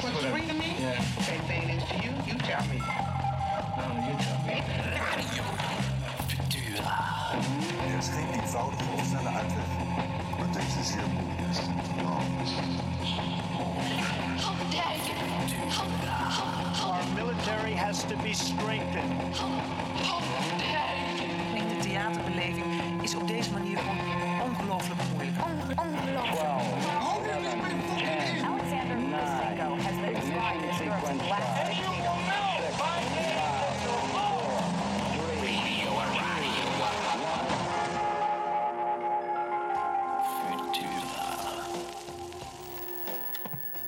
What's to me? Me. Er is geen eenvoudige. Maar deze is zeer moeilijk. Our military has to be strengthened. De theaterbeleving is op deze manier last dictator.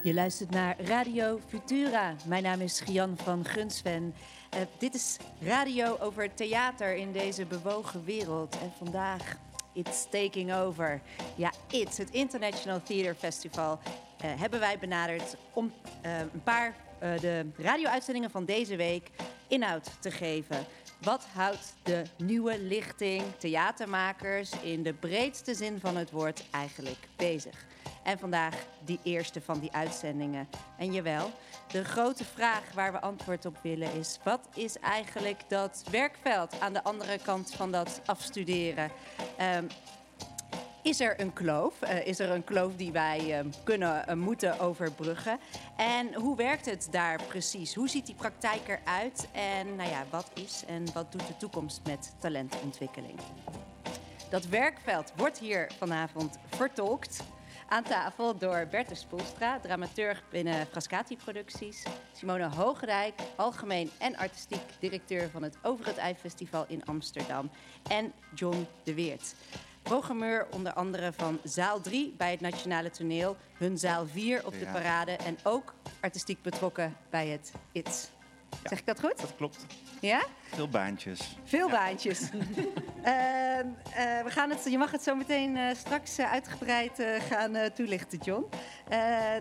Je luistert naar Radio Futura. Mijn naam is Gian van Gunsven. Eh, dit is radio over theater in deze bewogen wereld. En vandaag, It's Taking Over. Ja, It's, het International Theater Festival, eh, hebben wij benaderd om eh, een paar de radio-uitzendingen van deze week inhoud te geven. Wat houdt de nieuwe lichting theatermakers in de breedste zin van het woord eigenlijk bezig? En vandaag die eerste van die uitzendingen. En jawel, de grote vraag waar we antwoord op willen is: wat is eigenlijk dat werkveld aan de andere kant van dat afstuderen? Ehm, is er een kloof? Eh, is er een kloof die wij eh, kunnen, eh, moeten overbruggen? En hoe werkt het daar precies? Hoe ziet die praktijk eruit? En nou ja, wat is en wat doet de toekomst met talentontwikkeling? Dat werkveld wordt hier vanavond vertolkt. Aan tafel door Bertus Spoelstra, dramaturg binnen Frascati Producties. Simone Hogerijk, algemeen en artistiek directeur van het Over het Ei Festival in Amsterdam. En John de Weert, programmeur onder andere van Zaal 3 bij het Nationale Toneel. Hun Zaal 4 op de parade. En ook artistiek betrokken bij het ITS. Zeg ik dat goed? Dat klopt. Ja? Veel baantjes. Veel baantjes. Ehm, eh, we gaan het, je mag het zo meteen eh, straks eh, uitgebreid gaan toelichten, John.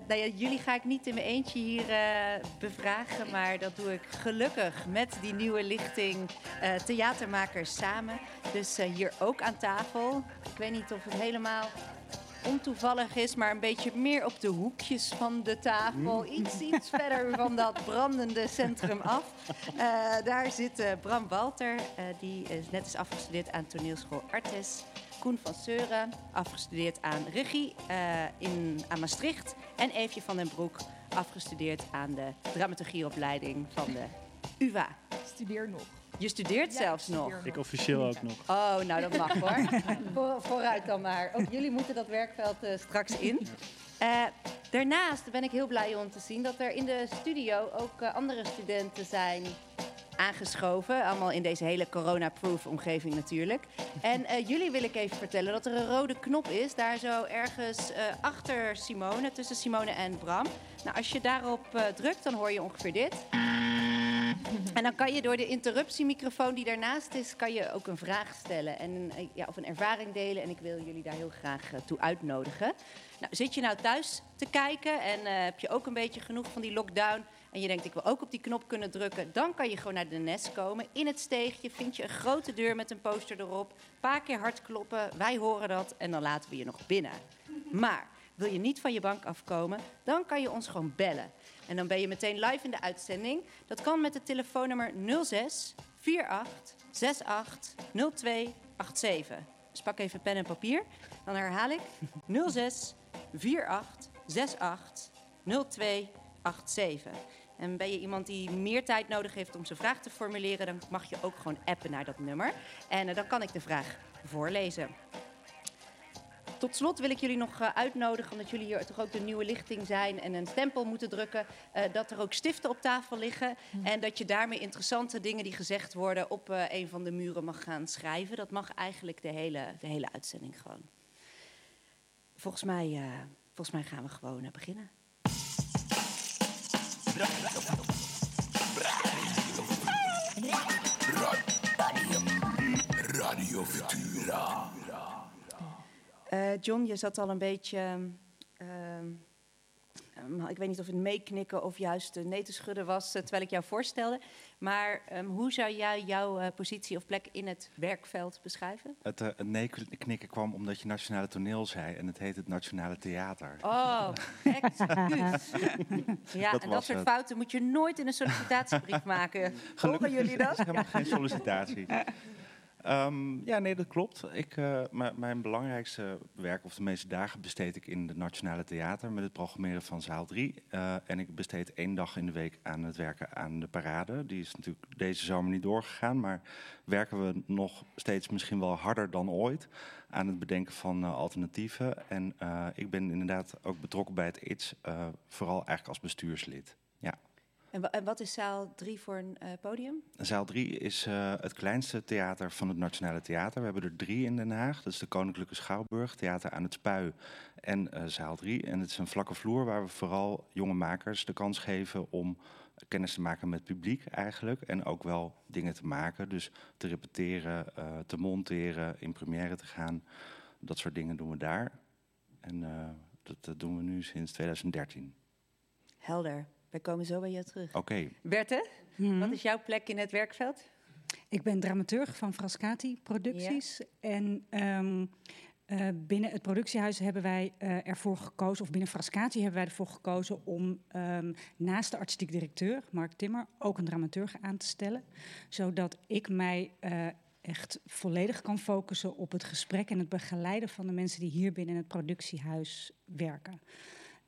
Nou ja, jullie ga ik niet in mijn eentje hier bevragen, maar dat doe ik gelukkig met die nieuwe lichting theatermakers samen. Dus hier ook aan tafel. Ik weet niet of het helemaal ontoevallig is, maar een beetje meer op de hoekjes van de tafel. Iets, iets verder van dat brandende centrum af. Eh, daar zit eh, Bram Walter, eh, die is net is afgestudeerd aan toneelschool Artes. Koen van Seuren, afgestudeerd aan regie eh, in, aan Maastricht. En Eefje van den Broek, afgestudeerd aan de dramaturgieopleiding van de UvA. Studeer nog. Je studeert zelfs nog. Ik officieel ook nog. Oh, nou dat mag hoor. Voor, vooruit dan maar. Ook jullie moeten dat werkveld eh, straks in. Eh, daarnaast ben ik heel blij om te zien dat er in de studio ook eh, andere studenten zijn aangeschoven. Allemaal in deze hele corona-proof omgeving natuurlijk. En eh, jullie wil ik even vertellen dat er een rode knop is. Daar zo ergens eh, achter Simone, tussen Simone en Bram. Nou, als je daarop eh, drukt, dan hoor je ongeveer dit. En dan kan je door de interruptiemicrofoon die daarnaast is, kan je ook een vraag stellen en eh, ja, of een ervaring delen. En ik wil jullie daar heel graag eh, toe uitnodigen. Nou, zit je nou thuis te kijken en eh, heb je ook een beetje genoeg van die lockdown en je denkt ik wil ook op die knop kunnen drukken, dan kan je gewoon naar de nest komen. In het steegje vind je een grote deur met een poster erop. Een paar keer hard kloppen, wij horen dat en dan laten we je nog binnen. Maar wil je niet van je bank afkomen, dan kan je ons gewoon bellen. En dan ben je meteen live in de uitzending. Dat kan met het telefoonnummer 06 48 68 02 87. Dus pak even pen en papier. Dan herhaal ik 06 48 68 02 87. En ben je iemand die meer tijd nodig heeft om zijn vraag te formuleren, dan mag je ook gewoon appen naar dat nummer. En eh, dan kan ik de vraag voorlezen. Tot slot wil ik jullie nog eh, uitnodigen, omdat jullie hier toch ook de nieuwe lichting zijn en een stempel moeten drukken, eh, dat er ook stiften op tafel liggen. En dat je daarmee interessante dingen die gezegd worden op eh, een van de muren mag gaan schrijven. Dat mag eigenlijk de hele, de hele uitzending gewoon. Volgens mij, eh, volgens mij gaan we gewoon beginnen. Radio Futura. Eh, John, je zat al een beetje ehm, ehm, ik weet niet of het meeknikken of juist uh, nee te schudden was uh, terwijl ik jou voorstelde. Maar um, hoe zou jij jouw uh, positie of plek in het werkveld beschrijven? Het, het nee knikken kwam omdat je Nationale Toneel zei en het heet het Nationale Theater. Oh, excuus. ja, dat en dat soort het. fouten moet je nooit in een sollicitatiebrief maken. Horen jullie dat? Helemaal geen sollicitatie. Um, ja, nee, dat klopt. Ik, uh, mijn belangrijkste werk, of de meeste dagen, besteed ik in het Nationale Theater met het programmeren van Zaal 3. Uh, en ik besteed één dag in de week aan het werken aan de parade. Die is natuurlijk deze zomer niet doorgegaan, maar werken we nog steeds misschien wel harder dan ooit aan het bedenken van uh, alternatieven. En ik ben inderdaad ook betrokken bij het ITS, vooral eigenlijk als bestuurslid. Ja. En, en, wat is zaal 3 voor een uh, podium? Zaal 3 is uh, het kleinste theater van het Nationale Theater. We hebben er drie in Den Haag. Dat is de Koninklijke Schouwburg, Theater aan het Spui en uh, zaal 3. En het is een vlakke vloer waar we vooral jonge makers de kans geven om kennis te maken met het publiek eigenlijk. En ook wel dingen te maken. Dus te repeteren, te monteren, in première te gaan. Dat soort dingen doen we daar. En dat doen we nu sinds 2013. Helder. Wij komen zo bij jou terug. Oké. Okay. Berthe, mm-hmm. wat is jouw plek in het werkveld? Ik ben dramaturg van Frascati Producties. Ja. En um, uh, binnen het productiehuis hebben wij uh, ervoor gekozen, of binnen Frascati hebben wij ervoor gekozen om um, naast de artistiek directeur, Mark Timmer, ook een dramaturg aan te stellen. Zodat ik mij uh, echt volledig kan focussen op het gesprek en het begeleiden van de mensen die hier binnen het productiehuis werken.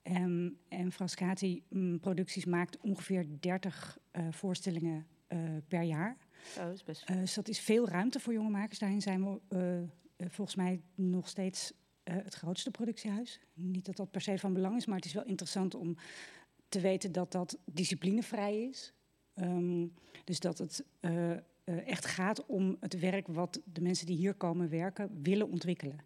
Um, en Frascati um, Producties maakt ongeveer 30 uh, voorstellingen uh, per jaar. Oh, dat is best veel. Uh, dus dat is veel ruimte voor jonge makers. Daarin zijn we volgens mij nog steeds het grootste productiehuis. Niet dat dat per se van belang is, maar het is wel interessant om te weten dat dat disciplinevrij is. Um, dus dat het echt gaat om het werk wat de mensen die hier komen werken willen ontwikkelen.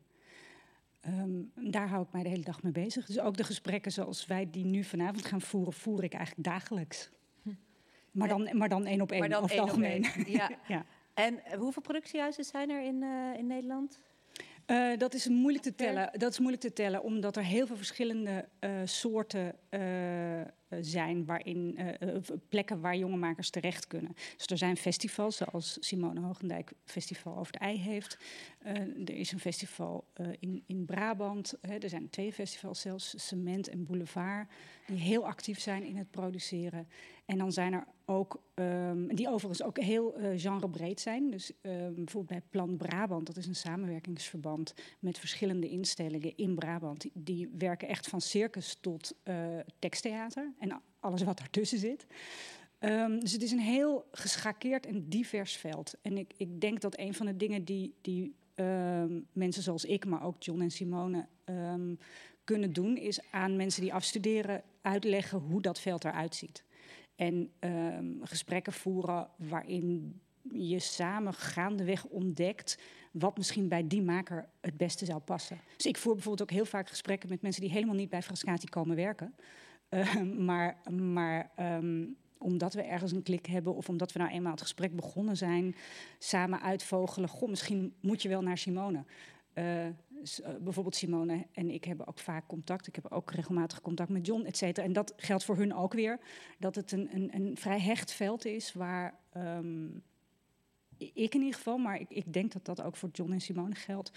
Um, daar hou ik mij de hele dag mee bezig. Dus ook de gesprekken zoals wij die nu vanavond gaan voeren, voer ik eigenlijk dagelijks. Hm. Maar, dan, maar dan één op één, over het algemeen. Ja. ja. En hoeveel productiehuizen zijn er in, uh, in Nederland? Uh, dat is moeilijk te tellen. Dat is moeilijk te tellen, omdat er heel veel verschillende uh, soorten zijn waarin plekken waar jonge makers terecht kunnen. Dus er zijn festivals, zoals Simone Hoogendijk Festival over de Ei heeft. er is een festival in, in Brabant. er zijn twee festivals zelfs, Cement en Boulevard, die heel actief zijn in het produceren. En dan zijn er ook, um, die overigens ook heel uh, genrebreed zijn. Dus um, bijvoorbeeld bij Plan Brabant, dat is een samenwerkingsverband met verschillende instellingen in Brabant. Die, werken echt van circus tot uh, teksttheater en alles wat daartussen zit. Um, dus het is een heel geschakeerd en divers veld. En ik, ik denk dat een van de dingen die, die mensen zoals ik, maar ook John en Simone kunnen doen, is aan mensen die afstuderen uitleggen hoe dat veld eruit ziet. En um, gesprekken voeren waarin je samen gaandeweg ontdekt wat misschien bij die maker het beste zou passen. Dus ik voer bijvoorbeeld ook heel vaak gesprekken met mensen die helemaal niet bij Frascati komen werken. Uh, maar maar um, omdat we ergens een klik hebben of omdat we nou eenmaal het gesprek begonnen zijn, samen uitvogelen. Goh, misschien moet je wel naar Simone. Uh, bijvoorbeeld Simone en ik hebben ook vaak contact. Ik heb ook regelmatig contact met John, et cetera. En dat geldt voor hun ook weer. Dat het een, een, een vrij hecht veld is waar um, ik in ieder geval, maar ik, ik, denk dat dat ook voor John en Simone geldt.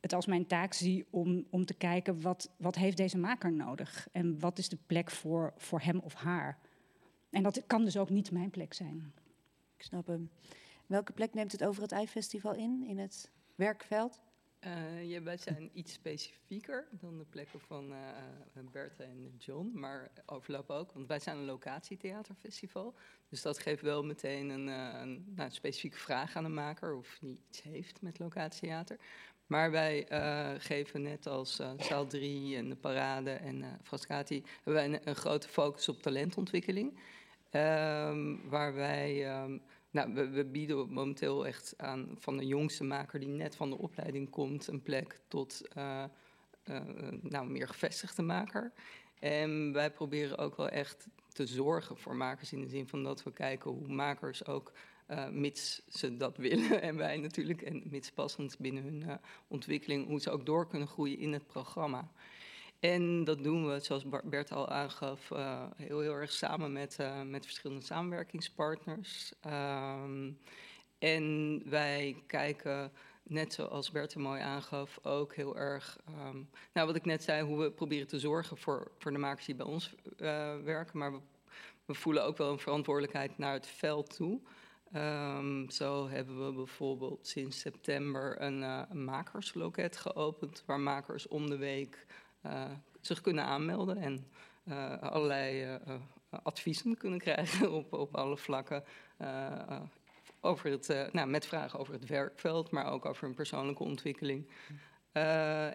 Het als mijn taak zie om, om te kijken wat, wat heeft deze maker nodig en wat is de plek voor, voor hem of haar. En dat kan dus ook niet mijn plek zijn. Ik snap hem. Welke plek neemt het over het Eifestival in, in het werkveld? Uh, wij zijn iets specifieker dan de plekken van uh, Bertha en John, maar overlopen ook, want wij zijn een locatietheaterfestival. Dus dat geeft wel meteen een, een nou, specifieke vraag aan de maker of hij iets heeft met locatietheater. Maar wij geven net als Zaal 3 en de Parade en Frascati, hebben wij een, een, grote focus op talentontwikkeling. Ehm, waar wij um, nou, we, bieden momenteel echt aan van de jongste maker die net van de opleiding komt een plek tot uh, nou, meer gevestigde maker. En wij proberen ook wel echt te zorgen voor makers in de zin van dat we kijken hoe makers ook, uh, mits ze dat willen en wij natuurlijk, en mits passend binnen hun ontwikkeling, hoe ze ook door kunnen groeien in het programma. En dat doen we, zoals Bert al aangaf, uh, heel, heel erg samen met, uh, met verschillende samenwerkingspartners. Um, en wij kijken, net zoals Bert er mooi aangaf, ook heel erg, um, nou wat ik net zei, hoe we proberen te zorgen voor, voor de makers die bij ons uh, werken. Maar we, we, voelen ook wel een verantwoordelijkheid naar het veld toe. Um, zo hebben we bijvoorbeeld sinds september een, een makersloket geopend, waar makers om de week zich kunnen aanmelden en uh, allerlei uh, adviezen kunnen krijgen op, op alle vlakken. over het, nou, met vragen over het werkveld, maar ook over hun persoonlijke ontwikkeling.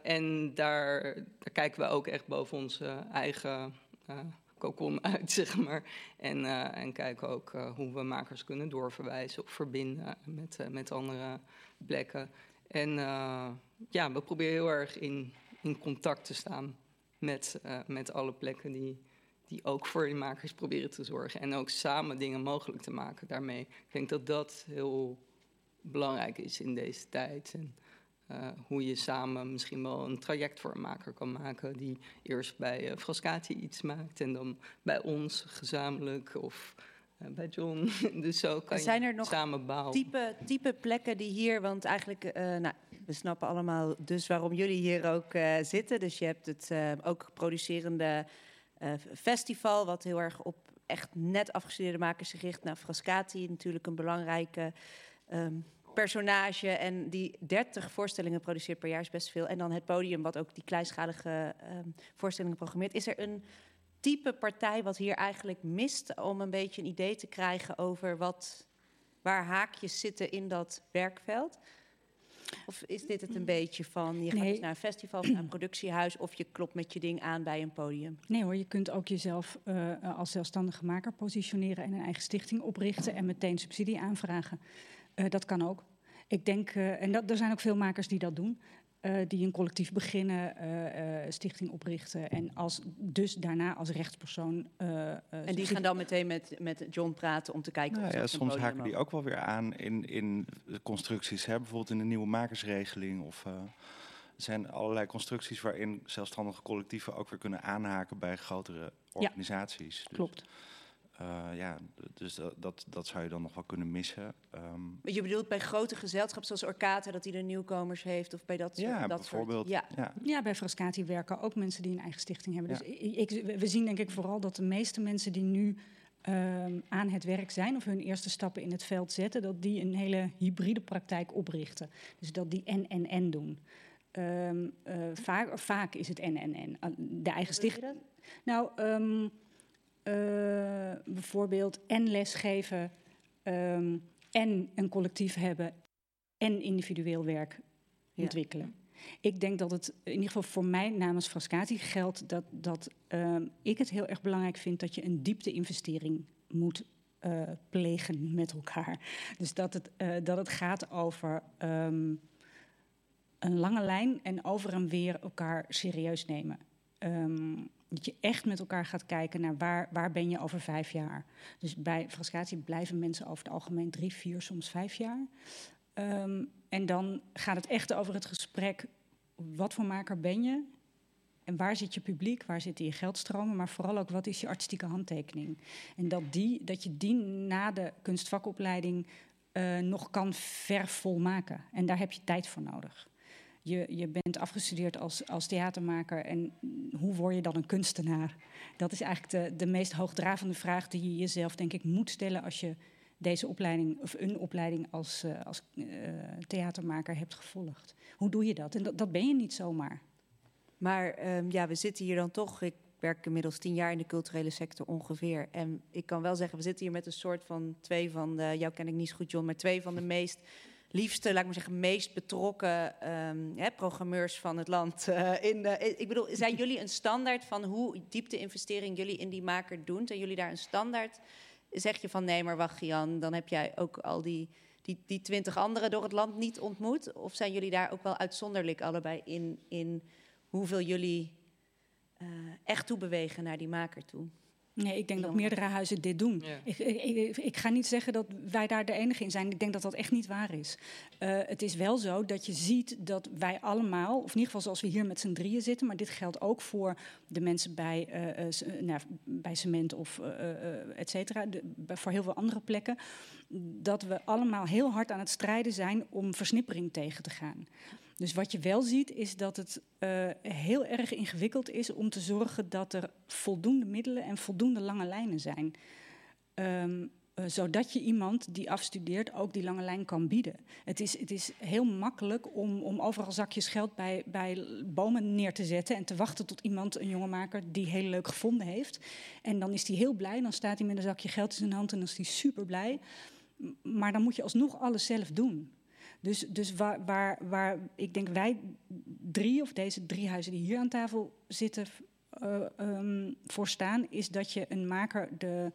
en daar, daar, kijken we ook echt boven onze eigen kokon uit, zeg maar. En, en kijken ook hoe we makers kunnen doorverwijzen of verbinden met, met andere plekken. En ja, we proberen heel erg in in contact te staan met, uh, met alle plekken die, die ook voor die makers proberen te zorgen. En ook samen dingen mogelijk te maken daarmee. Ik denk dat dat heel belangrijk is in deze tijd. En uh, hoe je samen misschien wel een traject voor een maker kan maken. Die eerst bij uh, Frascati iets maakt en dan bij ons gezamenlijk of bij John. dus zo kan zijn je er nog samen bouwen. Type, type plekken die hier, want eigenlijk, nou, we snappen allemaal dus waarom jullie hier ook uh, zitten. Dus je hebt het uh, ook producerende festival, wat heel erg op echt net afgestudeerde makers gericht. Nou, Frascati natuurlijk een belangrijke um, personage. En die 30 voorstellingen produceert per jaar is best veel. En dan het podium, wat ook die kleinschalige um, voorstellingen programmeert. Is er een type partij wat hier eigenlijk mist om een beetje een idee te krijgen over wat, waar haakjes zitten in dat werkveld? Of is dit het een beetje van, je gaat Nee. dus naar een festival of naar een productiehuis... of je klopt met je ding aan bij een podium? Nee hoor, je kunt ook jezelf uh, als zelfstandige maker positioneren en een eigen stichting oprichten en meteen subsidie aanvragen. Uh, dat kan ook. Ik denk, uh, en dat, er zijn ook veel makers die dat doen. Uh, die een collectief beginnen, uh, uh, stichting oprichten en als, dus daarna als rechtspersoon. en die gaan dan meteen met, met John praten om te kijken nou of ja, Soms haken die ook wel weer aan in, in constructies, hè? bijvoorbeeld in de nieuwe makersregeling. Of, er zijn allerlei constructies waarin zelfstandige collectieven ook weer kunnen aanhaken bij grotere organisaties. Ja, klopt. Dus, uh, ja, dus dat, dat, dat, zou je dan nog wel kunnen missen. Um, je bedoelt bij grote gezelschappen zoals Orkata, dat hij de nieuwkomers heeft? Of bij dat soort, ja, dat bijvoorbeeld. Soort, ja. Ja. ja, bij Frascati werken ook mensen die een eigen stichting hebben. Ja. Dus ik, ik, we zien denk ik vooral dat de meeste mensen die nu um, aan het werk zijn... of hun eerste stappen in het veld zetten... dat die een hele hybride praktijk oprichten. Dus dat die en-en-en doen. Um, uh, vaak, vaak is het en-en-en. De eigen stichting... Nou... Um, Uh, bijvoorbeeld en lesgeven um, en een collectief hebben en individueel werk ja. ontwikkelen. Ik denk dat het in ieder geval voor mij namens Frascati geldt dat, dat um, ik het heel erg belangrijk vind dat je een diepte-investering moet uh, plegen met elkaar. Dus dat het, uh, dat het gaat over um, een lange lijn en over en weer elkaar serieus nemen. Um, dat je echt met elkaar gaat kijken naar waar, waar ben je over vijf jaar. Dus bij Frascati blijven mensen over het algemeen drie, vier, soms vijf jaar. Um, en dan gaat het echt over het gesprek, wat voor maker ben je? En waar zit je publiek, waar zitten je geldstromen, maar vooral ook wat is je artistieke handtekening? En dat, die, dat je die na de kunstvakopleiding uh, nog kan vervolmaken. En daar heb je tijd voor nodig. Je, je, bent afgestudeerd als, als, theatermaker en hoe word je dan een kunstenaar? Dat is eigenlijk de, de meest hoogdravende vraag die je jezelf, denk ik, moet stellen als je deze opleiding of een opleiding als, uh, als uh, theatermaker hebt gevolgd. Hoe doe je dat? En dat, dat ben je niet zomaar. Maar um, ja, we zitten hier dan toch. Ik werk inmiddels tien jaar in de culturele sector ongeveer. En ik kan wel zeggen, we zitten hier met een soort van twee van. Jou ken ik niet zo goed, John, maar twee van de meest liefste, laat ik maar zeggen, meest betrokken um, hè, programmeurs van het land. Uh, in de, ik bedoel, zijn jullie een standaard van hoe diepte-investering jullie in die maker doen? Zijn jullie daar een standaard? Zeg je van nee, maar wacht Jan, dan heb jij ook al die, die, die twintig anderen door het land niet ontmoet? Of zijn jullie daar ook wel uitzonderlijk allebei in, in hoeveel jullie uh, echt toebewegen naar die maker toe? Nee, ik denk dat meerdere huizen dit doen. Ja. Ik, ik, ik, ga niet zeggen dat wij daar de enige in zijn. Ik denk dat dat echt niet waar is. Eh, het is wel zo dat je ziet dat wij allemaal, of in ieder geval zoals we hier met z'n drieën zitten, maar dit geldt ook voor de mensen bij, eh, eh, nou, bij cement of eh, et cetera, de- voor heel veel andere plekken, dat we allemaal heel hard aan het strijden zijn om versnippering tegen te gaan. Dus wat je wel ziet is dat het eh, heel erg ingewikkeld is om te zorgen dat er voldoende middelen en voldoende lange lijnen zijn. Ehm, eh, zodat je iemand die afstudeert ook die lange lijn kan bieden. Het is, het is heel makkelijk om, om overal zakjes geld bij, bij bomen neer te zetten en te wachten tot iemand, een jongenmaker, die heel leuk gevonden heeft. En dan is hij heel blij, dan staat hij met een zakje geld in zijn hand en dan is hij super blij. Maar dan moet je alsnog alles zelf doen. Dus, dus waar, waar, waar ik denk wij drie, of deze drie huizen die hier aan tafel zitten, ehm, voor staan, is dat je een maker de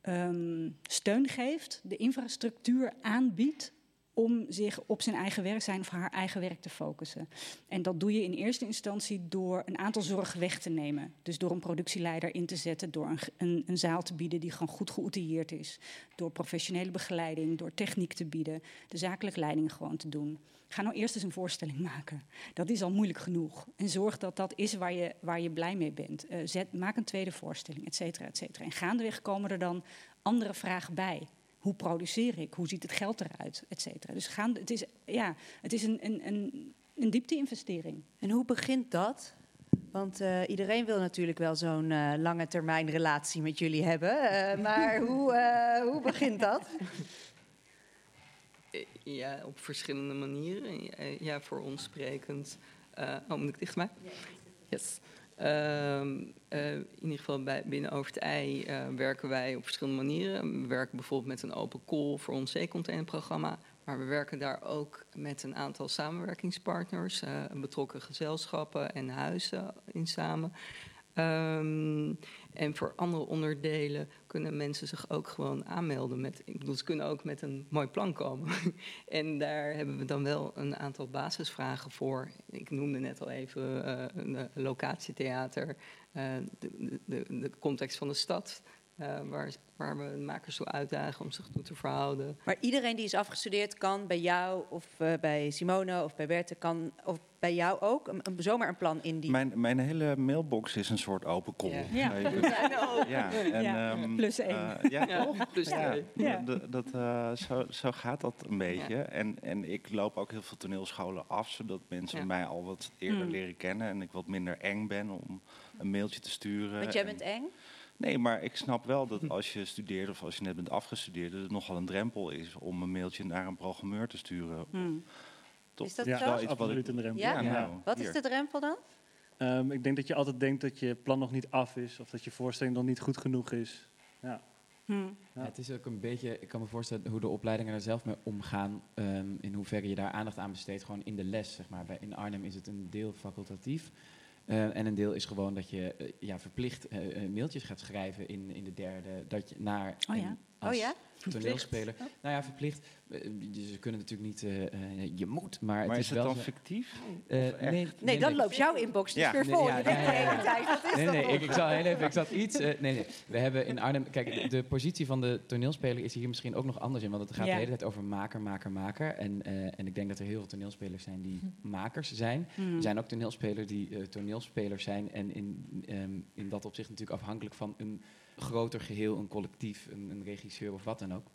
ehm, steun geeft, de infrastructuur aanbiedt om zich op zijn eigen werk zijn of haar eigen werk te focussen. En dat doe je in eerste instantie door een aantal zorgen weg te nemen. Dus door een productieleider in te zetten, door een, een, een zaal te bieden die gewoon goed geoutilleerd is, door professionele begeleiding, door techniek te bieden, de zakelijke leiding gewoon te doen. Ga nou eerst eens een voorstelling maken. Dat is al moeilijk genoeg. En zorg dat dat is waar je, waar je blij mee bent. Eh, zet, maak een tweede voorstelling, et cetera, et cetera. En gaandeweg komen er dan andere vragen bij. Hoe produceer ik? Hoe ziet het geld eruit? Et cetera. Dus gaan, het is, ja, het is een, een, een, een diepte-investering. En hoe begint dat? Want eh, iedereen wil natuurlijk wel zo'n eh, lange termijn relatie met jullie hebben. eh, maar hoe, eh, hoe begint dat? Ja, op verschillende manieren. Ja, voor ons sprekend. eh, oh, moet ik dichtbij? Yes. Ehm, eh, in ieder geval bij, binnen Over het Ei eh, werken wij op verschillende manieren. We werken bijvoorbeeld met een open call voor ons zeecontainerprogramma. Maar we werken daar ook met een aantal samenwerkingspartners, eh, betrokken gezelschappen en huizen in samen. Ehm, en voor andere onderdelen kunnen mensen zich ook gewoon aanmelden. Met, ik bedoel, ze kunnen ook met een mooi plan komen. en daar hebben we dan wel een aantal basisvragen voor. Ik noemde net al even eh, een eh, locatietheater, eh, de, de, de, de context van de stad. Eh, waar, waar we makers toe uitdagen om zich toe te verhouden. Maar iedereen die is afgestudeerd kan bij jou of eh, bij Simone of bij Berthe kan of bij jou ook een, een- zomaar een plan indienen. Mijn, mijn hele mailbox is een soort open call. Ja. Ja. Ja. ja, en, Ja. ehm, Plus één. eh, ja, Ja, toch? plus ja, twee. Ja. d- Dat, eh, zo, zo gaat dat een beetje. En, en ik loop ook heel veel toneelscholen af, zodat mensen Ja. mij al wat eerder Mm. leren kennen. En ik wat minder eng ben om een mailtje te sturen. Want jij En- bent eng? Nee, maar ik snap wel dat als je studeert of als je net bent afgestudeerd, dat het nogal een drempel is om een mailtje naar een programmeur te sturen. Hmm. Toch? Is dat Ja, is iets wat absoluut ik- een drempel. Ja? nou, Wat is de drempel dan? Ehm, ik denk dat je altijd denkt dat je plan nog niet af is of dat je voorstelling nog niet goed genoeg is. Ja. Hmm. Ja. Het is ook een beetje, ik kan me voorstellen hoe de opleidingen er zelf mee omgaan. ehm, in hoeverre je daar aandacht aan besteedt, gewoon in de les. Zeg maar. Bij, in Arnhem is het een deel facultatief. Eh, en een deel is gewoon dat je eh, ja, verplicht eh, mailtjes gaat schrijven in, in de derde. Dat je naar Oh ja? Als Oh ja? toneelspeler. Oh. Nou ja, verplicht. Eh, dus ze kunnen natuurlijk niet, eh, eh, je moet, maar, Maar het is is, het wel dan zo- fictief? Eh, nee, Nee, dan loopt jouw inbox dus Ja. weer Nee, vol. Nee, nee, nog? ik, ik zal heel even, ik zat iets. eh, nee, nee. We hebben in Arnhem, kijk, de, de positie van de toneelspeler is hier misschien ook nog anders in, want het gaat Ja. de hele tijd over maker, maker, maker. En, eh, en ik denk dat er heel veel toneelspelers zijn die makers zijn. Hmm. Er zijn ook toneelspelers die eh, toneelspelers zijn en in, ehm, in dat opzicht natuurlijk afhankelijk van een groter geheel, een collectief, een, een regisseur of wat dan ook.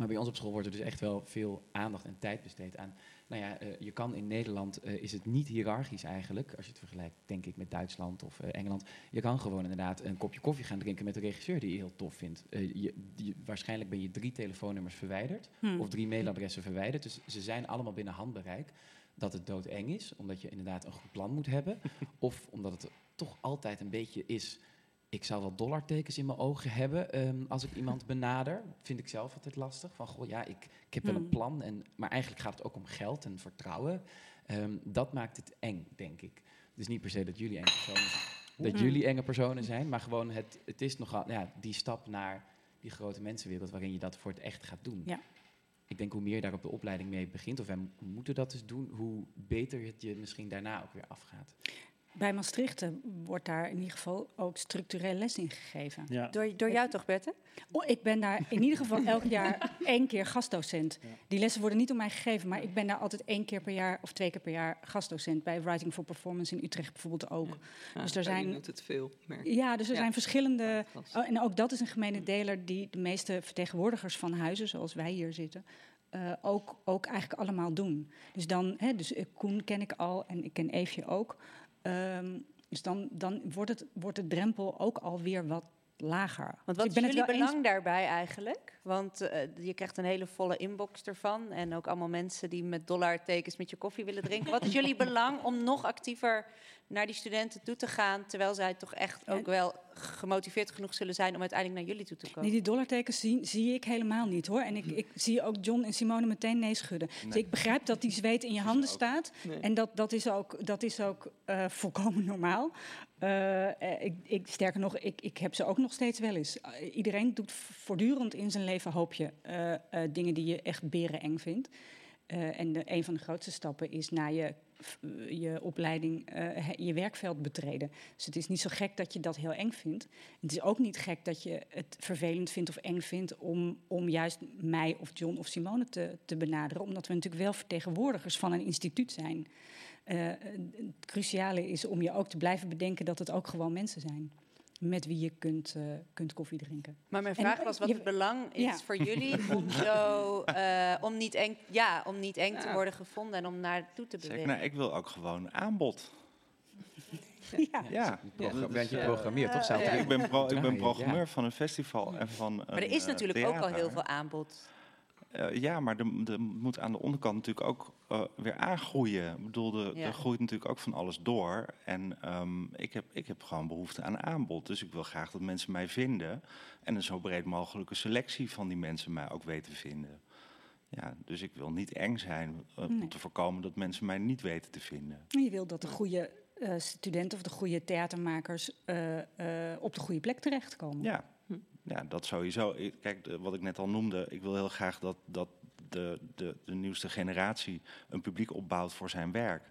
Maar bij ons op school wordt er dus echt wel veel aandacht en tijd besteed aan. Nou ja, eh, je kan in Nederland, eh, is het niet hiërarchisch eigenlijk, als je het vergelijkt, denk ik, met Duitsland of eh, Engeland. Je kan gewoon inderdaad een kopje koffie gaan drinken met een regisseur die je heel tof vindt. Je, die, waarschijnlijk ben je drie telefoonnummers verwijderd Hmm. of drie mailadressen verwijderd. Dus ze zijn allemaal binnen handbereik. Dat het doodeng is, omdat je inderdaad een goed plan moet hebben. of omdat het toch altijd een beetje is. Ik zou wel dollartekens in mijn ogen hebben ehm, als ik iemand benader. Vind ik zelf altijd lastig. Van goh, ja, ik, ik heb wel een Hmm. plan. En, maar eigenlijk gaat het ook om geld en vertrouwen. Ehm, dat maakt het eng, denk ik. Dus niet per se dat jullie enge personen, dat Hmm. jullie enge personen zijn, maar gewoon het, het is nogal ja, die stap naar die grote mensenwereld waarin je dat voor het echt gaat doen. Ja. Ik denk hoe meer je daar op de opleiding mee begint, of wij moeten dat dus doen, hoe beter het je misschien daarna ook weer afgaat. Bij Maastricht eh, wordt daar in ieder geval ook structureel les in gegeven. Ja. Door, door jou toch, Bette? Oh, ik ben daar in ieder geval elk jaar één keer gastdocent. Die lessen worden niet door mij gegeven, maar ik ben daar altijd één keer per jaar of twee keer per jaar gastdocent. Bij Writing for Performance in Utrecht bijvoorbeeld ook. Ja, dus er zijn. doet het veel, merk. Ja, dus er Ja. zijn verschillende. Oh, en ook dat is een gemene deler die de meeste vertegenwoordigers van huizen, zoals wij hier zitten, eh, ook, ook eigenlijk allemaal doen. Dus dan, hè, dus eh, Koen ken ik al en ik ken Eefje ook. Ehm, dus dan, dan wordt, het, wordt de drempel ook alweer wat lager. Want Dus wat is jullie eens- belang daarbij eigenlijk? Want eh, je krijgt een hele volle inbox ervan. En ook allemaal mensen die met dollartekens met je koffie willen drinken. Wat is jullie belang om nog actiever naar die studenten toe te gaan... terwijl zij toch echt ook wel gemotiveerd genoeg zullen zijn... om uiteindelijk naar jullie toe te komen? Nee, die dollartekens zie, zie ik helemaal niet hoor. En ik, ik zie ook John en Simone meteen nee schudden. Dus ik begrijp dat die zweet in je handen staat. Nee. En dat, dat is ook, dat is ook eh, volkomen normaal. Eh, eh, ik, ik, sterker nog, ik, ik heb ze ook nog steeds wel eens. Iedereen doet voortdurend in zijn leven, hoop je, eh, eh, dingen die je echt bereneng vindt. Eh, en de, een van de grootste stappen is na je, je opleiding eh, je werkveld betreden. Dus het is niet zo gek dat je dat heel eng vindt. Het is ook niet gek dat je het vervelend vindt of eng vindt om, om juist mij of John of Simone te, te benaderen. Omdat we natuurlijk wel vertegenwoordigers van een instituut zijn. Eh, het cruciale is om je ook te blijven bedenken dat het ook gewoon mensen zijn. Met wie je kunt, eh, kunt koffie drinken. Maar mijn vraag was wat je- het belang is Ja. voor jullie... om, zo, eh, om niet eng, ja, om niet eng te worden gevonden en om naartoe te Zeg, bewegen. nou, ik wil ook gewoon aanbod. ja. Ja, Pro- dat ben is, je eh, programmeer, toch? Zou. Ik ben, pro- ik ben programmeur ja. van een festival en van maar er is natuurlijk ook al heel veel aanbod. Eh, ja, maar er, moet aan de onderkant natuurlijk ook eh, weer aangroeien. Ik bedoel, er, Ja. groeit natuurlijk ook van alles door. En ehm, ik, heb, ik heb gewoon behoefte aan aanbod. Dus ik wil graag dat mensen mij vinden. En een zo breed mogelijke selectie van die mensen mij ook weten vinden. Ja, dus ik wil niet eng zijn eh, om te voorkomen dat mensen mij niet weten te vinden. Je wil dat de goede studenten of de goede theatermakers op de goede plek terechtkomen. Ja, ja dat sowieso. Kijk, wat ik net al noemde, ik wil heel graag dat, dat de, de, de nieuwste generatie een publiek opbouwt voor zijn werk.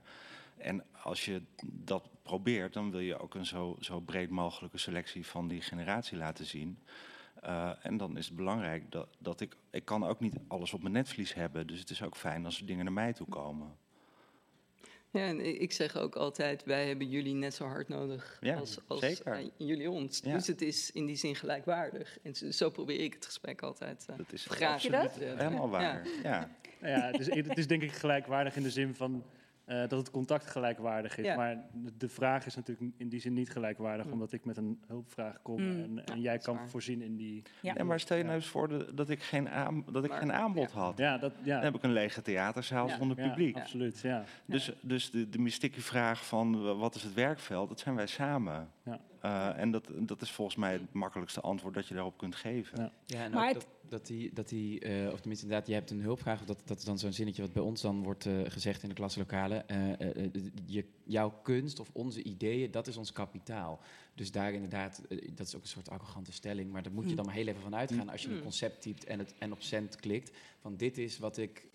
En als je dat probeert, dan wil je ook een zo, zo breed mogelijke selectie van die generatie laten zien. Eh, en dan is het belangrijk dat, dat ik... Ik kan ook niet alles op mijn netvlies hebben. Dus het is ook fijn als er dingen naar mij toe komen. Ja, en ik zeg ook altijd, wij hebben jullie net zo hard nodig Ja, als, als zeker. jullie ons. Ja. Dus het is in die zin gelijkwaardig. En zo, zo probeer ik het gesprek altijd uh, Dat is graag helemaal waar. Ja. Ja, het, is, het is denk ik gelijkwaardig in de zin van eh, dat het contact gelijkwaardig is. Ja. Maar de- vraag is natuurlijk in die zin niet gelijkwaardig, Mm. omdat ik met een hulpvraag kom Mm. en, en Ja, jij kan waar. voorzien in die. Ja. Ja, maar stel je nou eens voor de- dat ik geen, aan, dat ik Maar- geen aanbod had. Ja, dat, ja, Dan heb ik een lege theaterzaal Ja. zonder ja, publiek. absoluut. Ja. Dus, dus de, de mystieke vraag van wat is het werkveld, dat zijn wij samen. Ja. Eh, en dat, dat is volgens mij het makkelijkste antwoord dat je daarop kunt geven. Ja. Ja, en Maar het- dat, die, dat die eh, of tenminste inderdaad, je hebt een hulpvraag, of dat, dat is dan zo'n zinnetje wat bij ons dan wordt eh, gezegd in de klaslokalen. Eh, je, jouw kunst of onze ideeën, dat is ons kapitaal. Dus daar inderdaad, dat is ook een soort arrogante stelling, maar daar moet je dan maar heel even van uitgaan als je een concept typt en, het, en op cent klikt. Van dit is wat ik,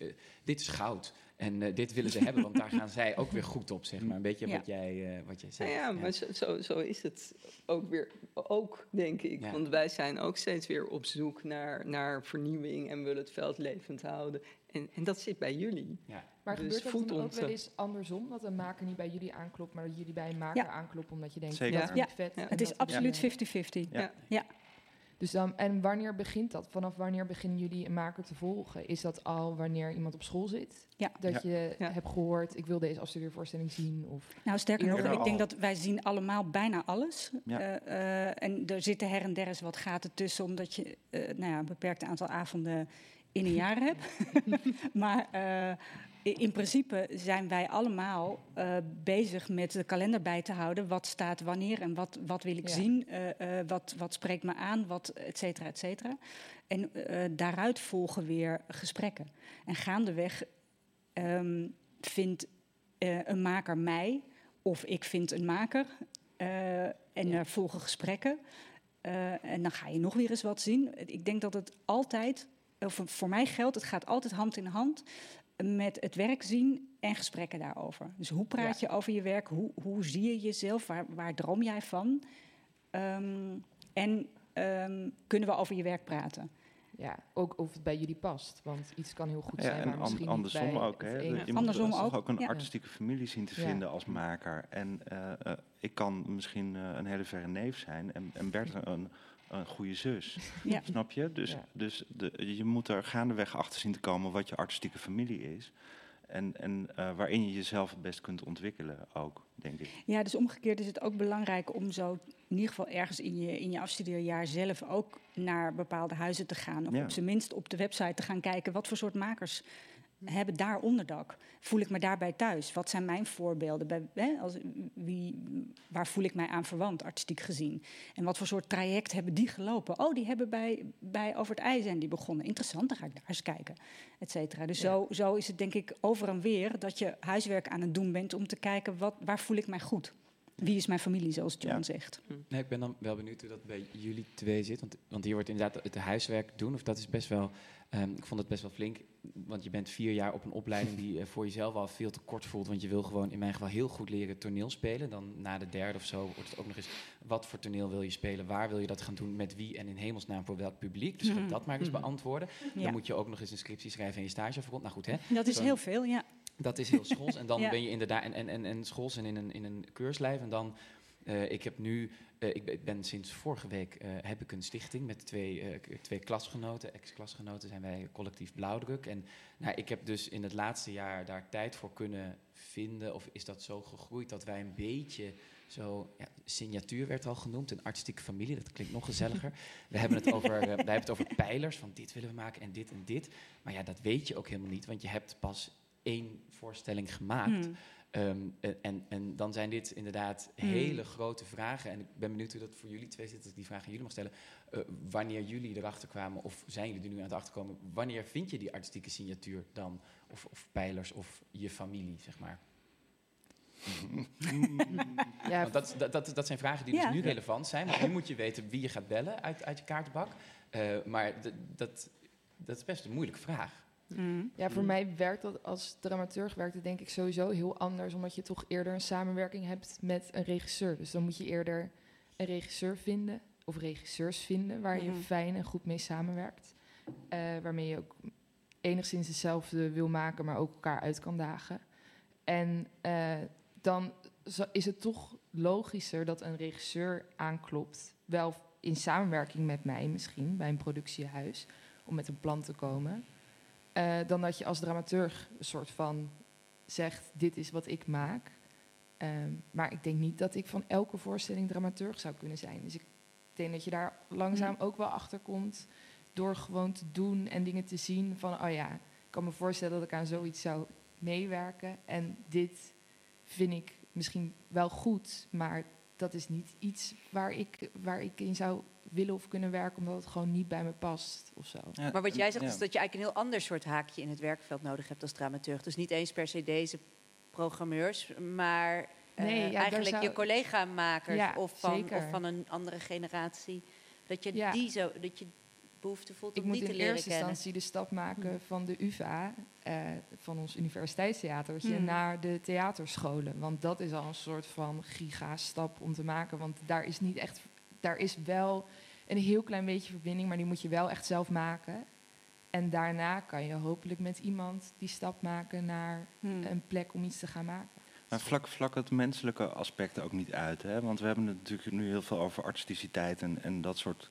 dit is goud. En eh, dit willen ze hebben, want daar gaan zij ook weer goed op, zeg maar. Een beetje Ja. wat jij, eh, wat jij Nou zegt. ja, maar zo, zo, zo is het ook weer, ook denk ik. Ja. Want wij zijn ook steeds weer op zoek naar, naar vernieuwing en willen het veld levend houden. En, en dat zit bij jullie. Ja. Maar Dus gebeurt dan ook ons, wel eens andersom? Dat een maker niet bij jullie aanklopt, maar dat jullie bij een maker Ja. aankloppen omdat je denkt, Zeker. dat is Ja. niet vet. Het is absoluut dan- 50-50. Ja. Dus dan, en wanneer begint dat? Vanaf wanneer beginnen jullie een maker te volgen? Is dat al wanneer iemand op school zit? Ja. Dat je Ja. hebt gehoord, ik wil deze afstudeervoorstelling zien? Of... Nou, sterker nog, ik denk dat wij zien allemaal bijna alles. Ja. Eh, eh, en er zitten her en der eens wat gaten tussen, omdat je eh, nou ja, een beperkt aantal avonden in een jaar hebt. maar eh, in principe zijn wij allemaal eh, bezig met de kalender bij te houden. Wat staat wanneer en wat, wat wil ik Ja. zien? eh, eh, wat, wat spreekt me aan? Wat, et cetera, et cetera. En daaruit volgen weer gesprekken. En gaandeweg ehm, vindt een maker mij of ik vind een maker. en er volgen gesprekken. En dan ga je nog weer eens wat zien. Ik denk dat het altijd, of voor mij geldt, het gaat altijd hand in hand met het werk zien en gesprekken daarover. Dus hoe praat je over je werk? Hoe, hoe zie je jezelf? Waar, waar droom jij van? Ehm, en ehm, kunnen we over je werk praten? Ja, ook of het bij jullie past. Want iets kan heel goed Ja, zijn, en maar misschien an- andersom niet bij ook. het Hè. ene. Je moet Andersom toch ook, ook een ja. artistieke familie zien te Ja. vinden als maker. En eh, eh, ik kan misschien eh, een hele verre neef zijn en, en Bert een, een goede zus. Ja. Snap je? Dus, Ja. dus de, je moet er gaandeweg achter zien te komen wat je artistieke familie is. En, en eh, waarin je jezelf het best kunt ontwikkelen ook, denk ik. Ja, dus omgekeerd is het ook belangrijk om zo in ieder geval ergens in je, in je afstudeerjaar zelf ook naar bepaalde huizen te gaan. Of Ja. op zijn minst op de website te gaan kijken wat voor soort makers hebben daar onderdak. Voel ik me daarbij thuis? Wat zijn mijn voorbeelden? Bij, hè, als, wie, waar voel ik mij aan verwant, artistiek gezien? En wat voor soort traject hebben die gelopen? Oh, die hebben bij, bij Over het IJ zijn die begonnen. Interessant, dan ga ik daar eens kijken, et cetera. Dus Ja. zo, zo is het denk ik over en weer dat je huiswerk aan het doen bent om te kijken wat, waar voel ik mij goed? Wie is mijn familie, zoals John Ja. zegt. Nee, ik ben dan wel benieuwd hoe dat bij jullie twee zit. Want, want hier wordt inderdaad het huiswerk doen. Of dat is best wel. ehm, ik vond het best wel flink. Want je bent vier jaar op een opleiding die eh, voor jezelf al veel te kort voelt. Want je wil gewoon in mijn geval heel goed leren toneel spelen. Dan na de derde of zo wordt het ook nog eens. Wat voor toneel wil je spelen? Waar wil je dat gaan doen? Met wie? En in hemelsnaam voor welk publiek? Dus ga Mhm. dat maar eens Mhm. beantwoorden. Ja. Dan moet je ook nog eens een scriptie schrijven en je stage afgerond. Nou goed, hè? Dat is heel veel, ja. Dat is heel schools. En dan Ja. ben je inderdaad en, en, en, en schools en in een, in een keurslijf. En dan, eh, ik heb nu, eh, ik, ben, sinds vorige week eh, heb ik een stichting met twee, twee klasgenoten, ex-klasgenoten zijn wij collectief Blauwdruk. En nou, ik heb dus in het laatste jaar daar tijd voor kunnen vinden. Of is dat zo gegroeid dat wij een beetje zo, ja, signatuur werd al genoemd, een artistieke familie, dat klinkt nog gezelliger. We hebben het over, wij hebben het over pijlers, van dit willen we maken en dit en dit. Maar ja, dat weet je ook helemaal niet, want je hebt pas één voorstelling gemaakt. Hmm. Ehm, en, en, en dan zijn dit inderdaad Hmm. hele grote vragen. En ik ben benieuwd hoe dat voor jullie twee zit, dat ik die vraag aan jullie mag stellen. Eh, wanneer jullie erachter kwamen, of zijn jullie er nu aan het achterkomen, wanneer vind je die artistieke signatuur dan? Of, of pijlers, of je familie, zeg maar? Ja, Want dat, dat, dat, dat zijn vragen die Ja. dus nu relevant zijn. Want nu moet je weten wie je gaat bellen uit, uit je kaartenbak. Eh, maar dat, dat is best een moeilijke vraag. Mm. Ja, voor mij werkt dat als dramaturg werkt het denk ik sowieso heel anders, omdat je toch eerder een samenwerking hebt met een regisseur. Dus dan moet je eerder een regisseur vinden of regisseurs vinden waar je Mhm. fijn en goed mee samenwerkt, Eh, waarmee je ook enigszins hetzelfde wil maken, maar ook elkaar uit kan dagen. En eh, dan is het toch logischer dat een regisseur aanklopt, wel in samenwerking met mij misschien bij een productiehuis, om met een plan te komen. Eh, dan dat je als dramaturg een soort van zegt: Dit is wat ik maak. Ehm, maar ik denk niet dat ik van elke voorstelling dramaturg zou kunnen zijn. Dus ik denk dat je daar langzaam ook wel achter komt. Door gewoon te doen en dingen te zien van: Oh ja, ik kan me voorstellen dat ik aan zoiets zou meewerken. En dit vind ik misschien wel goed, maar dat is niet iets waar ik, waar ik in zou willen of kunnen werken, omdat het gewoon niet bij me past of zo. Ja, Maar wat jij zegt ja. is dat je eigenlijk een heel ander soort haakje in het werkveld nodig hebt als dramaturg. Dus niet eens per se deze programmeurs, maar eh, Nee, ja, eigenlijk zou- je collega-makers Ja, of, van, zeker. of van een andere generatie. Dat je Ja. die zo, dat je behoefte voelt Ik om moet die te in leren eerste kennen. instantie de stap maken van de UvA, eh, van ons universiteitstheatertje, Hmm. naar de theaterscholen. Want dat is al een soort van giga-stap om te maken. Want daar is niet echt, daar is wel een heel klein beetje verbinding, maar die moet je wel echt zelf maken. En daarna kan je hopelijk met iemand die stap maken naar Hmm. een plek om iets te gaan maken. Maar vlak, vlak het menselijke aspect ook niet uit. Hè? Want we hebben het natuurlijk nu heel veel over artisticiteit en, en dat soort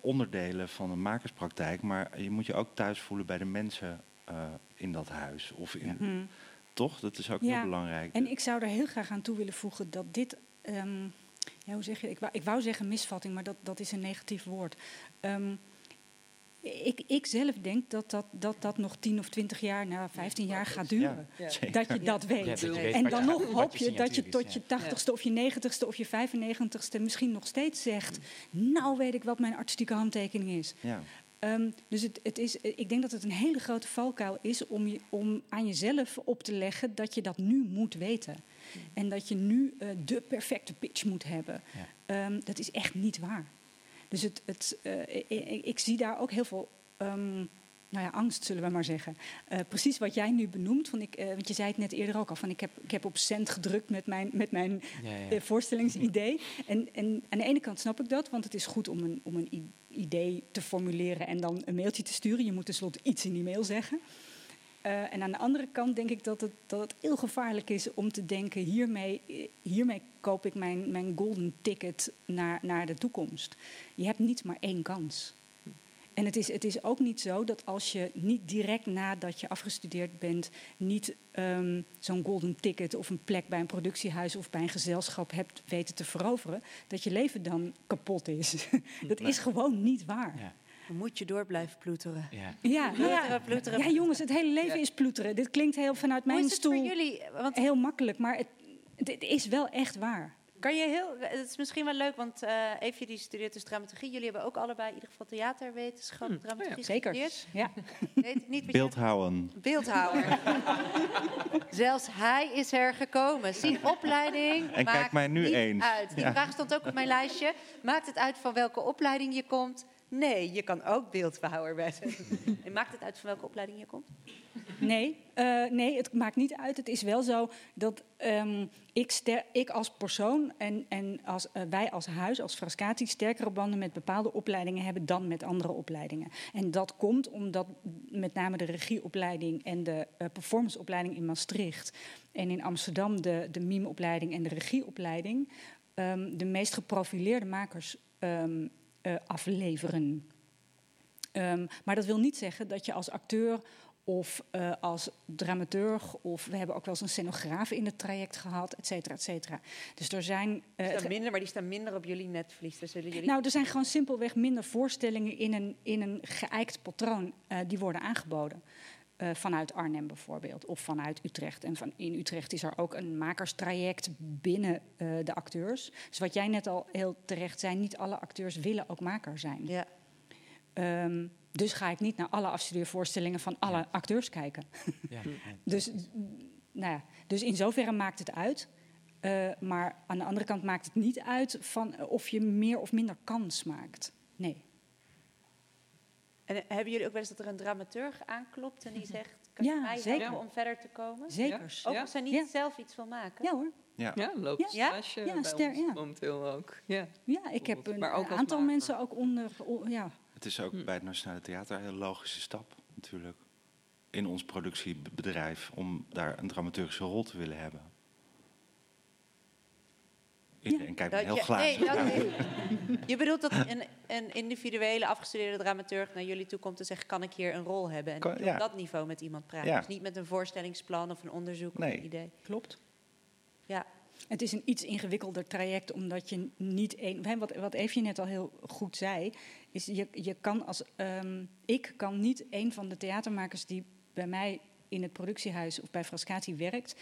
onderdelen van een makerspraktijk. Maar je moet je ook thuis voelen bij de mensen eh, in dat huis. Of in, Mm. Toch? Dat is ook Ja, heel belangrijk. En ik zou er heel graag aan toe willen voegen dat dit. ehm, ja, hoe zeg je? Ik wou, ik wou zeggen misvatting, maar dat, dat is een negatief woord. Ehm, ik, ik zelf denk dat dat, dat dat nog 10 of 20 jaar, nou 15 jaar gaat duren. Ja. Dat je dat Ja, weet. dat je weet en dan nog hoop je dat je tot je tachtigste of je negentigste of je 95ste misschien nog steeds zegt... nou weet ik wat mijn artistieke handtekening is. Ja. Ehm, dus het, het is, ik denk dat het een hele grote valkuil is om, je, om aan jezelf op te leggen dat je dat nu moet weten. En dat je nu eh, de perfecte pitch moet hebben. Ja. Ehm, dat is echt niet waar. Dus het, het, eh, ik, zie daar ook heel veel ehm, nou ja, angst zullen we maar zeggen. Eh, precies wat jij nu benoemt, van ik, want je zei het net eerder ook al, van ik heb, ik heb op cent gedrukt met mijn, met mijn Ja, ja. voorstellingsidee. En, en aan de ene kant snap ik dat, want het is goed om een, om een idee te formuleren en dan een mailtje te sturen. Je moet tenslotte iets in die mail zeggen. Eh, en aan de andere kant denk ik dat het, dat het heel gevaarlijk is om te denken: hiermee, hiermee koop ik mijn, mijn golden ticket naar, naar de toekomst. Je hebt niet maar één kans. En het is, het is ook niet zo dat als je niet direct nadat je afgestudeerd bent, niet ehm, zo'n golden ticket of een plek bij een productiehuis of bij een gezelschap hebt weten te veroveren, dat je leven dan kapot is. dat is gewoon niet waar. Ja. Dan moet je door blijven ploeteren. Ja. Ja, nou ja, Ploeteren, ploeteren. ja, jongens, het hele leven is ploeteren. Dit klinkt heel vanuit Hoe mijn is het stoel voor jullie? Want heel makkelijk, maar het, het is wel echt waar. kan je heel... Het is misschien wel leuk, want eh Eefje die studeert dus dramaturgie. Jullie hebben ook allebei in ieder geval theaterwetenschap, dramaturgie Zeker. gestudeerd. Ja. Weet ik niet wat je Beeldhouden. Beeldhouwer. Zelfs hij is er gekomen. Zien opleiding. En maakt kijk mij nu niet eens. Uit. Die Ja. vraag stond ook op mijn lijstje. Maakt het uit van welke opleiding je komt? Nee, je kan ook beeldhouwer zijn. En maakt het uit van welke opleiding je komt? Nee, eh, nee, het maakt niet uit. Het is wel zo dat ehm, ik, ster- ik als persoon en, en als, eh, wij als huis, als Frascati, sterkere banden met bepaalde opleidingen hebben dan met andere opleidingen. En dat komt omdat met name de regieopleiding en de eh, performanceopleiding in Maastricht en in Amsterdam de, de mimeopleiding en de regieopleiding ehm, de meest geprofileerde makers ehm, eh, afleveren. Ehm, maar dat wil niet zeggen dat je als acteur of eh, als dramaturg, of we hebben ook wel eens een scenograaf in het traject gehad, et cetera, et cetera. Dus er zijn. het- staan minder, maar die staan minder op jullie netvlies. Dus jullie... nou, er zijn gewoon simpelweg minder voorstellingen in een, in een geëikt patroon die worden aangeboden. Eh, vanuit Arnhem bijvoorbeeld, of vanuit Utrecht. En van, in Utrecht is er ook een makerstraject binnen eh, de acteurs. Dus wat jij net al heel terecht zei, niet alle acteurs willen ook maker zijn. Ja. Ehm, dus ga ik niet naar alle afstudeervoorstellingen van alle acteurs kijken. Ja. Dus, nou ja, dus in zoverre maakt het uit. Eh, maar aan de andere kant maakt het niet uit van of je meer of minder kans maakt. Nee. En eh, hebben jullie ook wel eens dat er een dramaturg aanklopt en die zegt... Kan Ja, je mij zeker. helpen om verder te komen? Zekers. Ook als zij niet Ja. zelf iets wil maken? Ja hoor. Ja. Ja, loopt Ja? stage Ja, bij ster- ons ja. momenteel ook. Ja. Ja, ik heb een, Maar ook als aantal mensen ook onder. o- ja. Het is ook bij het Nationale Theater een heel logische stap natuurlijk. In ons productiebedrijf om daar een dramaturgische rol te willen hebben. Me Dat heel je- glazen. nee, dat Ja. Je bedoelt dat een, een individuele afgestudeerde dramaturg naar jullie toe komt en zegt: kan ik hier een rol hebben? En Kan- dat je ja. op dat niveau met iemand praat. Ja. Dus niet met een voorstellingsplan of een onderzoek of Nee. een idee. Klopt. Ja. Het is een iets ingewikkelder traject, omdat je niet één. Wat, wat Eefje net al heel goed zei, is je, je kan als. ehm, ik kan niet een van de theatermakers die bij mij in het productiehuis of bij Frascati werkt,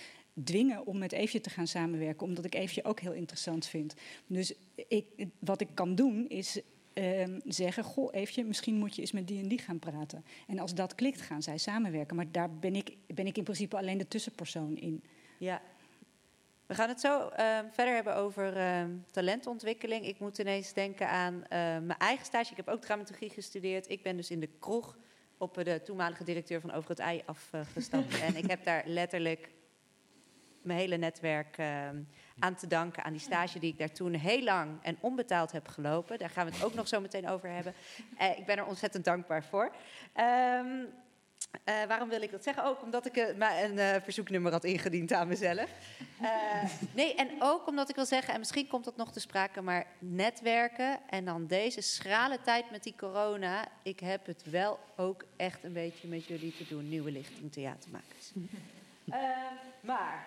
dwingen om met Eefje te gaan samenwerken, omdat ik Eefje ook heel interessant vind. Dus ik, wat ik kan doen is. ehm, zeggen, goh, Eefje, misschien moet je eens met die en die gaan praten. En als dat klikt, gaan zij samenwerken. Maar daar ben ik, ben ik in principe alleen de tussenpersoon in. Ja. We gaan het zo ehm, verder hebben over ehm, talentontwikkeling. Ik moet ineens denken aan mijn eigen stage. Ik heb ook dramaturgie gestudeerd. Ik ben dus in de kroeg op de toenmalige directeur van Over het Ei afgestapt. en ik heb daar letterlijk mijn hele netwerk ehm, aan te danken aan die stage die ik daar toen heel lang en onbetaald heb gelopen. Daar gaan we het ook nog zo meteen over hebben. Eh, ik ben er ontzettend dankbaar voor. Ehm, eh, waarom wil ik dat zeggen? Ook omdat ik eh, een eh, verzoeknummer had ingediend aan mezelf. Nee, en ook omdat ik wil zeggen, en misschien komt dat nog te sprake, maar netwerken en dan deze schrale tijd met die corona. Ik heb het wel ook echt een beetje met jullie te doen, nieuwe lichting theatermakers. Eh, maar,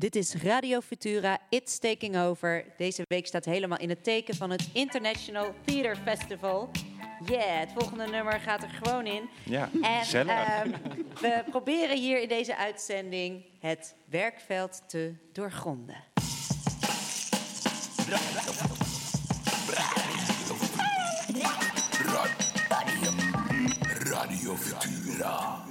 Dit is Radio Futura, It's Taking Over. Deze week staat helemaal in het teken van het International Theater Festival. Yeah, het volgende nummer gaat er gewoon in. Ja, En gezellig. ehm, we proberen hier in deze uitzending het werkveld te doorgronden. Radio Futura.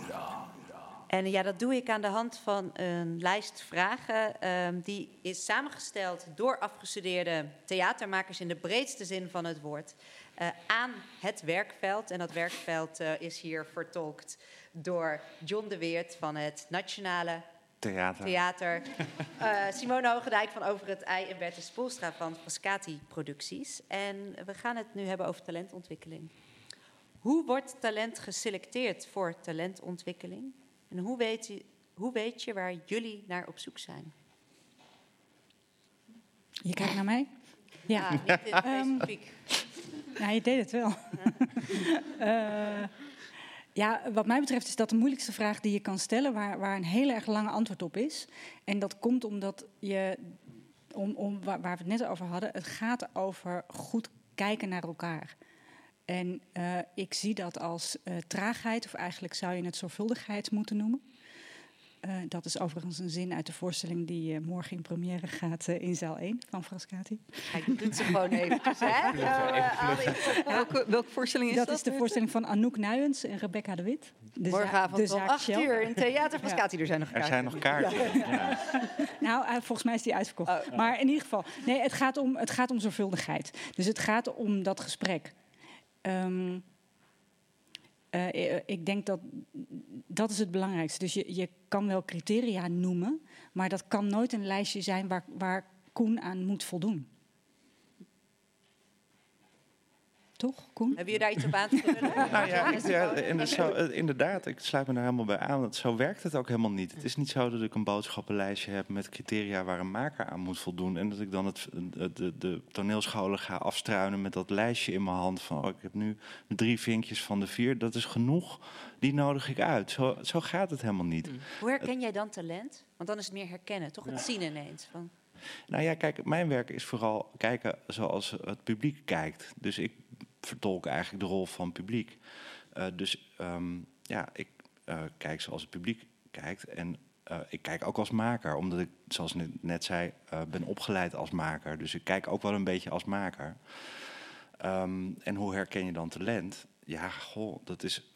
En ja, dat doe ik aan de hand van een lijst vragen. ehm, die is samengesteld door afgestudeerde theatermakers in de breedste zin van het woord. eh, aan het werkveld. En dat werkveld eh, is hier vertolkt door John de Weert van het Nationale Theater. Theater. Eh, Simone Hogendijk van Over het Ei en Bertus Spoelstra van Frascati Producties. En we gaan het nu hebben over talentontwikkeling. Hoe wordt talent geselecteerd voor talentontwikkeling? En hoe weet, je, hoe weet je waar jullie naar op zoek zijn? Je kijkt naar mij? Ja, niet in het Ehm, specifiek. nou, je deed het wel. Eh, ja, wat mij betreft is dat de moeilijkste vraag die je kan stellen, waar, waar een heel erg lange antwoord op is. En dat komt omdat je, om, om, waar, waar we het net over hadden, het gaat over goed kijken naar elkaar. En eh, ik zie dat als eh, traagheid, of eigenlijk zou je het zorgvuldigheid moeten noemen. Eh, dat is overigens een zin uit de voorstelling die morgen in première gaat eh, in zaal 1 van Frascati. Hij doet ze gewoon eventjes, hè? Info- Welke, welke voorstelling is dat? Dat is de voorstelling van Anouk Nuyens en Rebecca de Wit. De Morgenavond om zaak 8 Shell. uur in Theater Frascati. Er zijn nog Er kaarten. zijn nog kaarten. Ja. Nou, eh, volgens mij is die uitverkocht. Oh. Maar in ieder geval, nee, het gaat, om, het gaat om zorgvuldigheid. Dus het gaat om dat gesprek. Ehm, eh, eh, ik denk dat dat is het belangrijkste. Dus je, je kan wel criteria noemen, maar dat kan nooit een lijstje zijn waar, waar Koen aan moet voldoen. Toch, Koen? Hebben jullie daar iets op aan te vullen? Nou ja, ik, ja, en zo, eh, inderdaad, ik sluit me daar helemaal bij aan. Want zo werkt het ook helemaal niet. Het is niet zo dat ik een boodschappenlijstje heb met criteria waar een maker aan moet voldoen. En dat ik dan het, de, de, de toneelscholen ga afstruinen met dat lijstje in mijn hand. Van oh, ik heb nu drie vinkjes van de vier. Dat is genoeg. Die nodig ik uit. Zo, zo gaat het helemaal niet. Hoe herken jij dan talent? Want dan is het meer herkennen, toch? Het zien ineens. Van, Nou ja, kijk, mijn werk is vooral kijken zoals het publiek kijkt. Dus ik vertolk eigenlijk de rol van publiek. Eh, dus ehm, ja, ik eh, kijk zoals het publiek kijkt. En eh, ik kijk ook als maker, omdat ik, zoals ik net zei, ben opgeleid als maker. Dus ik kijk ook wel een beetje als maker. Ehm, en hoe herken je dan talent? Ja, goh, dat is.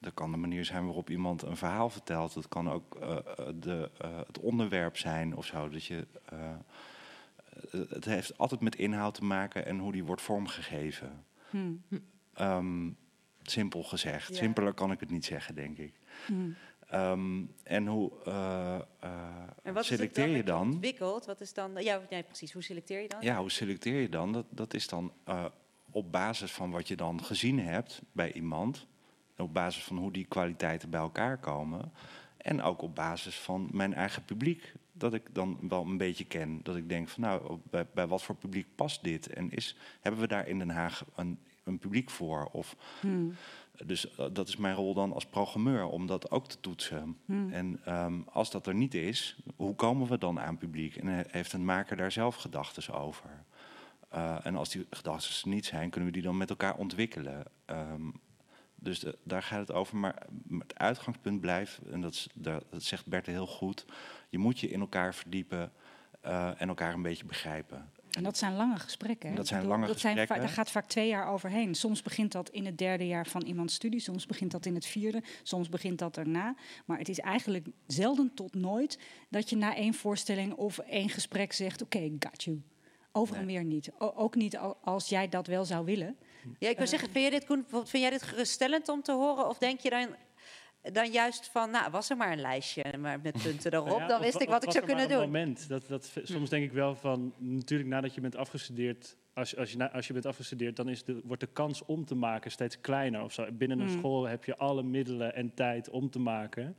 dat kan de manier zijn waarop iemand een verhaal vertelt. Dat kan ook de, het onderwerp zijn of zo. Dat je, het heeft altijd met inhoud te maken en hoe die wordt vormgegeven. Hmm. Ehm, simpel gezegd. Simpeler kan ik het niet zeggen, denk ik. Hmm. Ehm, en hoe eh, eh, en wat selecteer is je het dan? dan? Ontwikkeld? Wat is dan? Ja, nee, precies. Hoe selecteer je dan? Ja, hoe selecteer je dan? Dat, dat is dan eh, op basis van wat je dan gezien hebt bij iemand. Op basis van hoe die kwaliteiten bij elkaar komen. En ook op basis van mijn eigen publiek. Dat ik dan wel een beetje ken. Dat ik denk van nou, bij, bij wat voor publiek past dit? En is, hebben we daar in Den Haag een, een publiek voor? Of, Hmm. dus eh, dat is mijn rol dan als programmeur, om dat ook te toetsen. Hmm. En ehm, als dat er niet is, hoe komen we dan aan publiek? En he- heeft een maker daar zelf gedachten over? Eh, en als die gedachten niet zijn, kunnen we die dan met elkaar ontwikkelen. Ehm, dus de- daar gaat het over. Maar het uitgangspunt blijft, en dat, dat zegt Berthe heel goed... je moet je in elkaar verdiepen eh, en elkaar een beetje begrijpen. En dat zijn lange gesprekken. hè? Dat zijn lange dat zijn gesprekken. daar gaat vaak twee jaar overheen. Soms begint dat in het derde jaar van iemands studie, soms begint dat in het vierde, soms begint dat erna. Maar het is eigenlijk zelden tot nooit dat je na één voorstelling of één gesprek zegt: Oké, got you. Over en weer niet. O- ook niet al- als jij dat wel zou willen. Ja, ik wil zeggen, vind, je dit, Koen, vind jij dit geruststellend om te horen? Of denk je dan, dan juist van, nou, was er maar een lijstje maar met punten erop, Nou ja, dan of- wist ik wat ik zou kunnen doen. Moment. Dat, dat, soms denk ik wel van, natuurlijk nadat je bent afgestudeerd, als, als, je, als je bent afgestudeerd, dan is de, wordt de kans om te maken steeds kleiner. Of zo. Binnen een Hmm. school heb je alle middelen en tijd om te maken.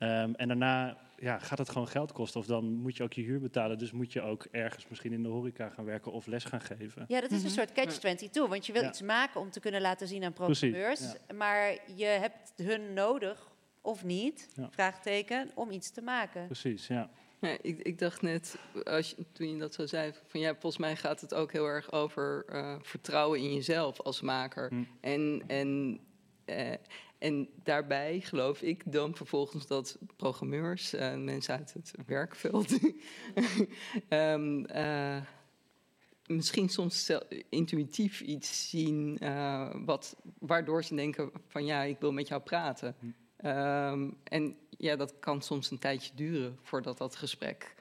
Ehm, en daarna ja, gaat het gewoon geld kosten. Of dan moet je ook je huur betalen. Dus moet je ook ergens misschien in de horeca gaan werken of les gaan geven. Ja, dat is een soort catch-22, want je wil Ja. iets maken om te kunnen laten zien aan programmeurs. Maar je hebt hun nodig of niet, Ja. vraagteken, om iets te maken. Precies, ja. Ja, ik, ik dacht net, als je, toen je dat zo zei, van ja, volgens mij gaat het ook heel erg over eh, vertrouwen in jezelf als maker. En, en, eh, en daarbij geloof ik dan vervolgens dat programmeurs, eh, mensen uit het werkveld, ehm, eh, misschien soms intuïtief iets zien eh, wat, waardoor ze denken van ja, ik wil met jou praten. Ehm, en ja, dat kan soms een tijdje duren voordat dat gesprek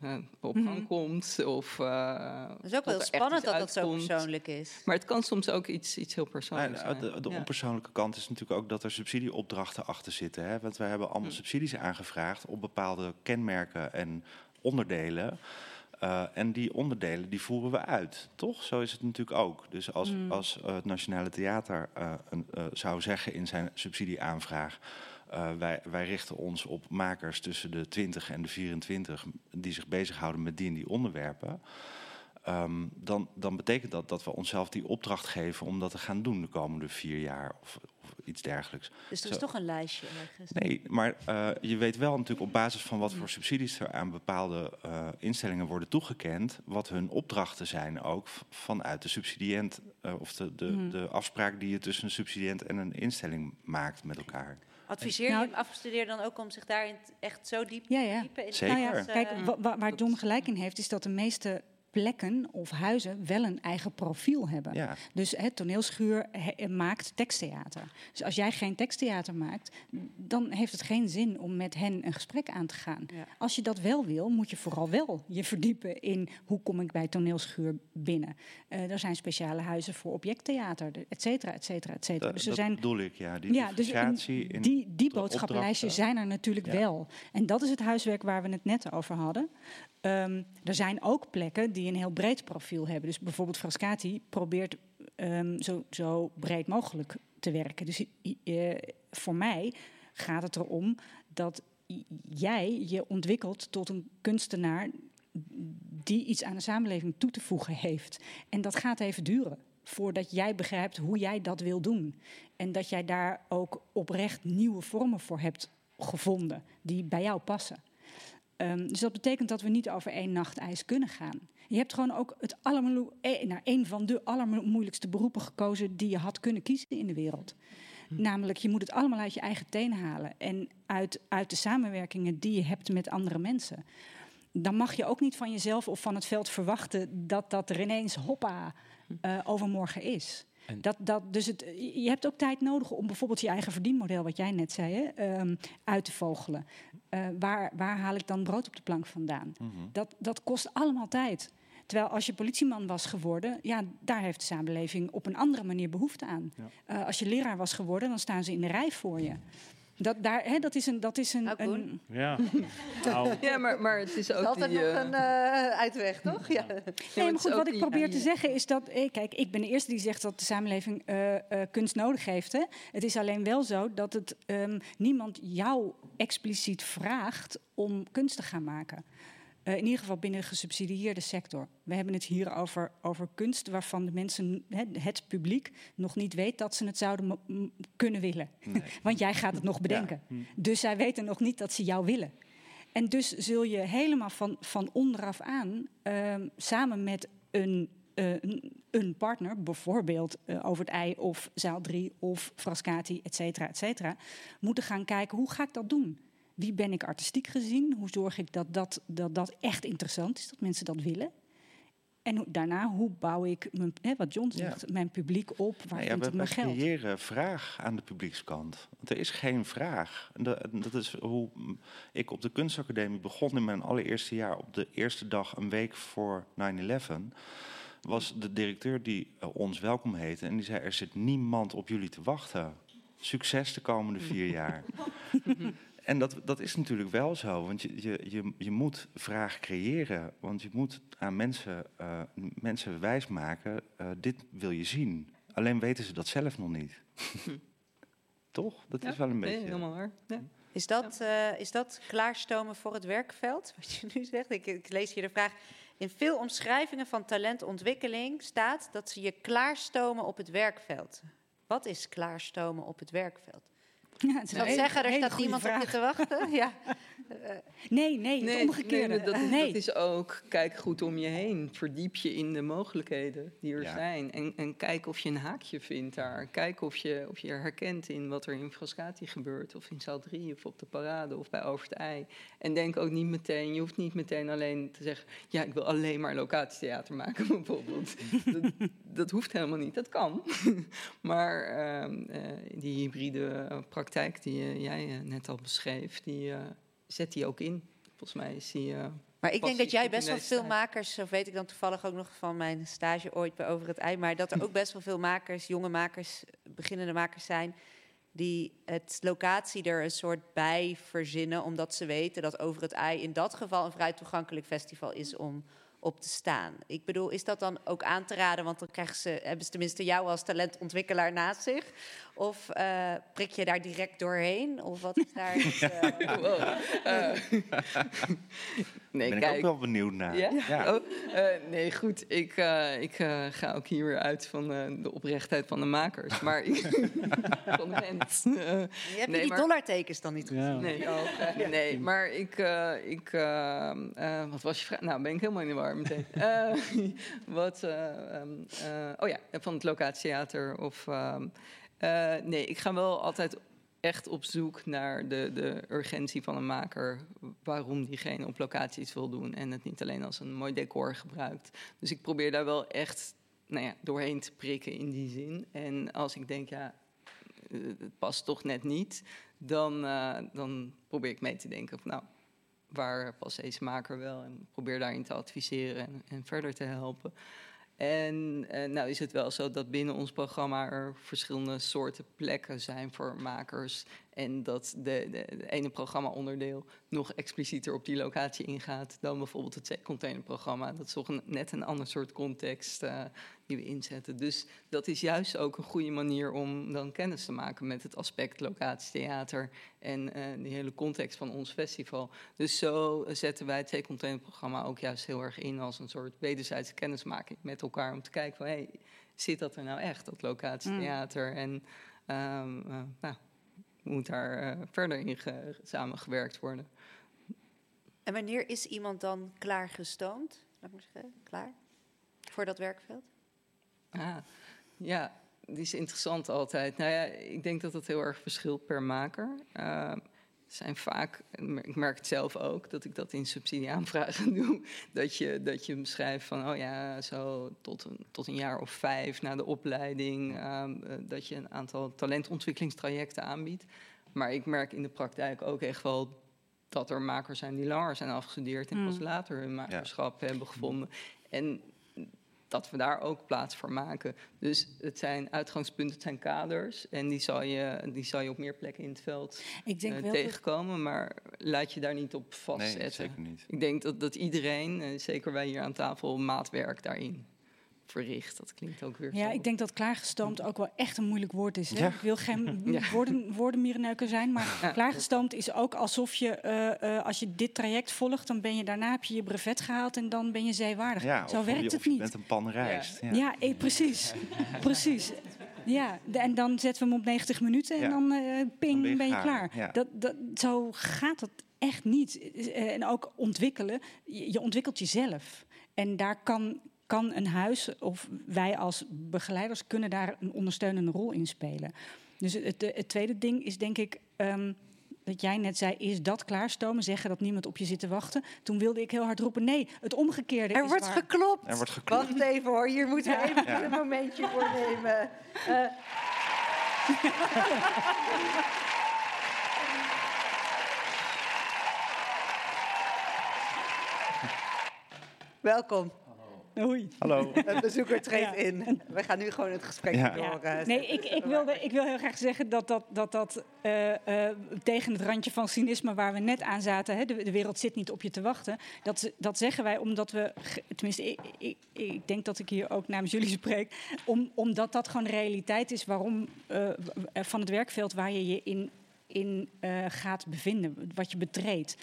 eh, eh, op Mhm. gang komt. Of, uh, Het is ook wel spannend dat dat zo persoonlijk is. Maar het kan soms ook iets, iets heel persoonlijks Nou, zijn. de de Ja. onpersoonlijke kant is natuurlijk ook dat er subsidieopdrachten achter zitten. Hè? Want wij hebben Hm. allemaal subsidies aangevraagd op bepaalde kenmerken en onderdelen. Eh, en die onderdelen die voeren we uit, toch? Zo is het natuurlijk ook. Dus als, Hm. Mm. als eh, het Nationale Theater eh, een, eh, zou zeggen in zijn subsidieaanvraag... eh, wij, wij richten ons op makers tussen de 20 en de 24 die zich bezighouden met die en die onderwerpen. Ehm, dan, dan betekent dat dat we onszelf die opdracht geven om dat te gaan doen de komende vier jaar of, of iets dergelijks. Dus er Zo- is toch een lijstje ergens. Nee, maar eh, je weet wel natuurlijk op basis van wat voor subsidies er aan bepaalde eh, instellingen worden toegekend, wat hun opdrachten zijn ook vanuit de subsidiënt of de, de, Mhm. de afspraak die je tussen een subsidiënt en een instelling maakt met elkaar. Adviseer Nou- je afgestudeerden dan ook om zich daarin echt zo diep Ja, ja. diepen in Zeker. Nou ja, eh, kijk, wa- waar John gelijk in heeft, is dat de meeste plekken of huizen wel een eigen profiel hebben. Ja. Dus het toneelschuur he- eh, maakt teksttheater. Dus als jij geen teksttheater maakt, dan heeft het geen zin om met hen een gesprek aan te gaan. Als je dat wel wil, moet je vooral wel je verdiepen in hoe kom ik bij toneelschuur binnen. Eh, er zijn speciale huizen voor objecttheater, et cetera, et cetera, et cetera. Dat, Dus er dat zijn bedoel ik, ja. Die ja, dus in die, die boodschappenlijstjes zijn er natuurlijk Ja. wel. En dat is het huiswerk waar we het net over hadden. Ehm, er zijn ook plekken die een heel breed profiel hebben. Dus bijvoorbeeld Frascati probeert ehm, zo, zo breed mogelijk te werken. Dus eh, voor mij gaat het erom dat jij je ontwikkelt tot een kunstenaar die iets aan de samenleving toe te voegen heeft. En dat gaat even duren voordat jij begrijpt hoe jij dat wil doen. En dat jij daar ook oprecht nieuwe vormen voor hebt gevonden die bij jou passen. Ehm, dus dat betekent dat we niet over één nacht ijs kunnen gaan. Je hebt gewoon ook het allermoe- eh, nou, een van de allermoeilijkste beroepen gekozen die je had kunnen kiezen in de wereld. Namelijk, je moet het allemaal uit je eigen teen halen en uit, uit de samenwerkingen die je hebt met andere mensen. Dan mag je ook niet van jezelf of van het veld verwachten dat dat er ineens hoppa eh, overmorgen is. En- Dat, dat, dus het, je hebt ook tijd nodig om bijvoorbeeld je eigen verdienmodel, wat jij net zei, hè, ehm, uit te vogelen. Eh, waar, waar haal ik dan brood op de plank vandaan? Dat, dat kost allemaal tijd. Terwijl als je politieman was geworden, ja, daar heeft de samenleving op een andere manier behoefte aan. Eh, als je leraar was geworden, dan staan ze in de rij voor je. Dat, daar, hè, dat is een. Dat is een, een Ja. Ja, maar, maar het is ook altijd die, nog eh, een eh, uitweg, toch? Ja. Ja, Nee, het maar goed, wat ik die- probeer te zeggen is dat... eh, kijk, ik ben de eerste die zegt dat de samenleving eh, eh, kunst nodig heeft. Hè. Het is alleen wel zo dat het, ehm, niemand jou expliciet vraagt om kunst te gaan maken. Eh, in ieder geval binnen de gesubsidieerde sector. We hebben het hier over, over kunst waarvan de mensen, hè, het publiek, nog niet weet dat ze het zouden kunnen willen. Want jij gaat het nog bedenken. Dus zij weten nog niet dat ze jou willen. En dus zul je helemaal van, van onderaf aan, ehm, samen met een, eh, een, een partner, bijvoorbeeld eh, Over het Ei of Zaal 3 of Frascati, et cetera, et cetera, moeten gaan kijken hoe ga ik dat doen? Wie ben ik artistiek gezien? Hoe zorg ik dat dat, dat, dat echt interessant is, dat mensen dat willen? En daarna, hoe bouw ik, mijn, hè, wat John zegt, mijn publiek op? Waar Nou ja, vind we, ik mijn we geld? creëren vraag aan de publiekskant. Want er is geen vraag. En dat, dat is hoe ik op de kunstacademie begon in mijn allereerste jaar. Op de eerste dag, een week voor 9-11, was de directeur die eh, ons welkom heette. En die zei, er zit niemand op jullie te wachten. Succes de komende vier jaar. En dat, dat is natuurlijk wel zo, want je, je, je, je moet vraag creëren. Want je moet aan mensen, eh, mensen wijsmaken, eh dit wil je zien. Alleen weten ze dat zelf nog niet. Toch? Dat is wel een nee, beetje... helemaal waar. Ja. Is dat, eh, is dat klaarstomen voor het werkveld, wat je nu zegt? Ik, ik lees hier de vraag. In veel omschrijvingen van talentontwikkeling staat dat ze je klaarstomen op het werkveld. Wat is klaarstomen op het werkveld? Ja, Dat hele- zeggen, er staat niemand op je te wachten. Ja. Nee, nee, het omgekeerde. nee, dat, Nee. dat is ook, kijk goed om je heen. Verdiep je in de mogelijkheden die er Ja. zijn. En, en kijk of je een haakje vindt daar. Kijk of je, of je herkent in wat er in Frascati gebeurt. Of in zaal 3, of op de parade, of bij Over het Ei. En denk ook niet meteen, je hoeft niet meteen alleen te zeggen... ja, ik wil alleen maar locatietheater maken, bijvoorbeeld. dat, dat hoeft helemaal niet, dat kan. maar ehm, eh, die hybride eh, praktijk die eh, jij net al beschreef... die zet die ook in. Volgens mij is die... Maar ik denk dat jij best wel veel makers, zo weet ik dan toevallig ook nog van mijn stage ooit bij Over het Ei, maar dat er ook best wel veel makers, jonge makers, beginnende makers zijn, die het locatie er een soort bij verzinnen, omdat ze weten dat Over het Ei in dat geval een vrij toegankelijk festival is om op te staan. Ik bedoel, is dat dan ook aan te raden, want dan krijgen ze, hebben ze tenminste jou als talentontwikkelaar naast zich? Of eh, prik je daar direct doorheen? Of wat is daar... het, eh, Wow. Eh, nee, ben ik ook wel benieuwd naar. Ja? Ja. Oh, eh, nee, goed. Ik, eh, ik eh, ga ook hier weer uit van eh, de oprechtheid van de makers. Maar van de mens. Heb je nee, die maar- dollartekens dan niet gezien? Nee, oh, nee, maar ik, eh, ik wat was je vraag? Nou, ben ik helemaal in de war meteen. Eh, wat, eh, ehm, eh, oh ja, van het locatietheater of, ehm, eh, nee, ik ga wel altijd echt op zoek naar de, de urgentie van een maker, waarom diegene op locatie iets wil doen en het niet alleen als een mooi decor gebruikt. Dus ik probeer daar wel echt nou ja, doorheen te prikken in die zin. En als ik denk, ja, eh, het past toch net niet, dan, eh, dan probeer ik mee te denken van nou, waar past deze maker wel? En probeer daarin te adviseren en, en verder te helpen. En eh, nou is het wel zo dat binnen ons programma er verschillende soorten plekken zijn voor makers. En dat de, de, de ene programma-onderdeel nog explicieter op die locatie ingaat dan bijvoorbeeld het C-containerprogramma. Dat is toch een, net een ander soort context eh, die we inzetten. Dus dat is juist ook een goede manier om dan kennis te maken met het aspect locatietheater en eh die hele context van ons festival. Dus zo zetten wij het C-containerprogramma ook juist heel erg in als een soort wederzijdse kennismaking met elkaar om te kijken van hey, zit dat er nou echt, dat locatietheater? En ehm, eh, nou, moet daar eh, verder in ge- samengewerkt worden. En wanneer is iemand dan klaargestoomd? Laat ik maar zeggen, klaar? Voor dat werkveld? Ah, ja, die is interessant altijd. Nou ja, ik denk dat dat heel erg verschilt per maker. Uh, zijn vaak, ik merk het zelf ook, dat ik dat in subsidieaanvragen doe. Dat je, dat je beschrijft van, oh ja, zo tot een, tot een jaar of vijf na de opleiding, uh, dat je een aantal talentontwikkelingstrajecten aanbiedt. Maar ik merk in de praktijk ook echt wel dat er makers zijn die langer zijn afgestudeerd en Mm. pas later hun makerschap hebben gevonden. En dat we daar ook plaats voor maken. Dus het zijn uitgangspunten, het zijn kaders. En die zal je, die zal je op meer plekken in het veld Ik denk eh, wel dat- tegenkomen. Maar laat je daar niet op vastzetten. Nee, zeker niet. Ik denk dat, dat iedereen, eh, zeker wij hier aan tafel, maatwerk daarin verricht. Dat klinkt ook weer Ja, zo. ik denk dat klaargestoomd ook wel echt een moeilijk woord is. Hè? Ja. Ik wil geen Ja. woorden, woordenmierenneuker zijn, maar Ja. klaargestoomd is ook alsof je, eh, eh, als je dit traject volgt, dan ben je daarna heb je je brevet gehaald en dan ben je zeewaardig. Ja, Zo of werkt je, het of je niet. bent een pan rijst. Ja, Ja. eh, precies. precies. Ja, de- en dan zetten we hem op 90 minuten en Ja. dan eh, ping, ben je ben je klaar. Dat, dat, zo gaat het echt niet. Eh, En ook ontwikkelen, je, je ontwikkelt jezelf. En daar kan, kan een huis of wij als begeleiders kunnen daar een ondersteunende rol in spelen. Dus het, het, het tweede ding is denk ik... ehm, dat jij net zei, is dat klaarstomen? Zeggen dat niemand op je zit te wachten. Toen wilde ik heel hard roepen, nee, het omgekeerde Er is wordt waar. geklopt. Er wordt geklopt. Wacht even hoor, hier moeten we even Ja. een momentje voor nemen. Eh. Welkom. Oei. Hallo. Een bezoeker treedt Ja. in. We gaan nu gewoon het gesprek Ja. door. eh, Nee, ik, ik, wilde, ik wil heel graag zeggen dat dat, dat, dat eh, eh, tegen het randje van cynisme waar we net aan zaten, hè, de, de wereld zit niet op je te wachten, dat, dat zeggen wij omdat we, tenminste ik, ik, ik denk dat ik hier ook namens jullie spreek, om, omdat dat gewoon de realiteit is waarom, eh, van het werkveld waar je je in, in eh, gaat bevinden, wat je betreedt.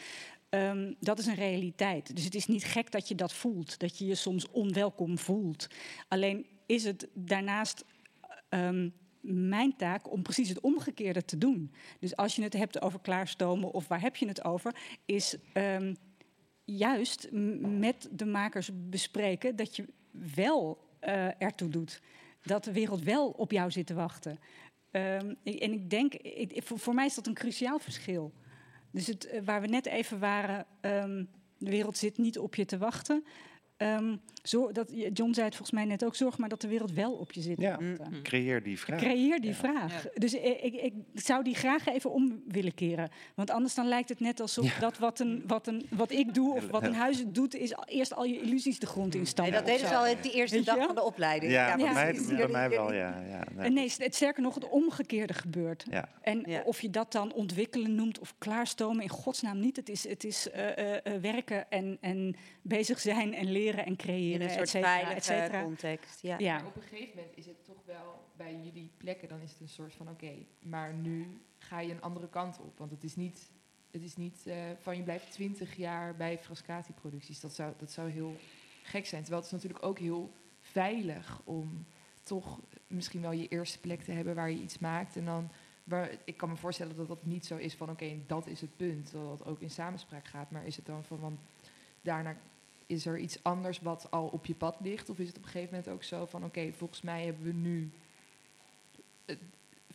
Ehm, dat is een realiteit. Dus het is niet gek dat je dat voelt, dat je je soms onwelkom voelt. Alleen is het daarnaast ehm, mijn taak om precies het omgekeerde te doen. Dus als je het hebt over klaarstomen of waar heb je het over, is ehm, juist met de makers bespreken dat je wel eh, ertoe doet. Dat de wereld wel op jou zit te wachten. En ik denk, ik- voor mij is dat een cruciaal verschil. Dus het, eh, waar we net even waren, ehm, de wereld zit niet op je te wachten. Ehm, zo, dat, John zei het volgens mij net ook, zorg maar dat de wereld wel op je zit Ja, wachten. creëer die vraag. Creëer die vraag. Dus ik, ik, ik zou die graag even om willen keren. Want anders dan lijkt het net alsof Ja. dat wat, een, wat, een, wat ik doe of wat een huis doet, is eerst al je illusies de grond instampen. Nee, dat deden ze al die eerste dag van de opleiding. Ja, bij, Ja, mij, bij wel, ja. ja nee. Nee, het, sterker nog, het omgekeerde gebeurt. Ja. En of je dat dan ontwikkelen noemt of klaarstomen, in godsnaam niet. Het is, het is eh, eh, eh, werken en, en bezig zijn en leren en creëren. In een soort et cetera, veilige et cetera. context, ja. ja. Maar op een gegeven moment is het toch wel bij jullie plekken, dan is het een soort van oké, maar nu ga je een andere kant op. Want het is niet, het is niet eh, van je blijft twintig jaar bij Frascati-producties. Dat zou, dat zou heel gek zijn. Terwijl het is natuurlijk ook heel veilig om toch misschien wel je eerste plek te hebben waar je iets maakt. En dan, waar, ik kan me voorstellen dat dat niet zo is van oké, dat is het punt. Dat het ook in samenspraak gaat. Maar is het dan van, want daarna is er iets anders wat al op je pad ligt? Of is het op een gegeven moment ook zo van oké, volgens mij hebben we nu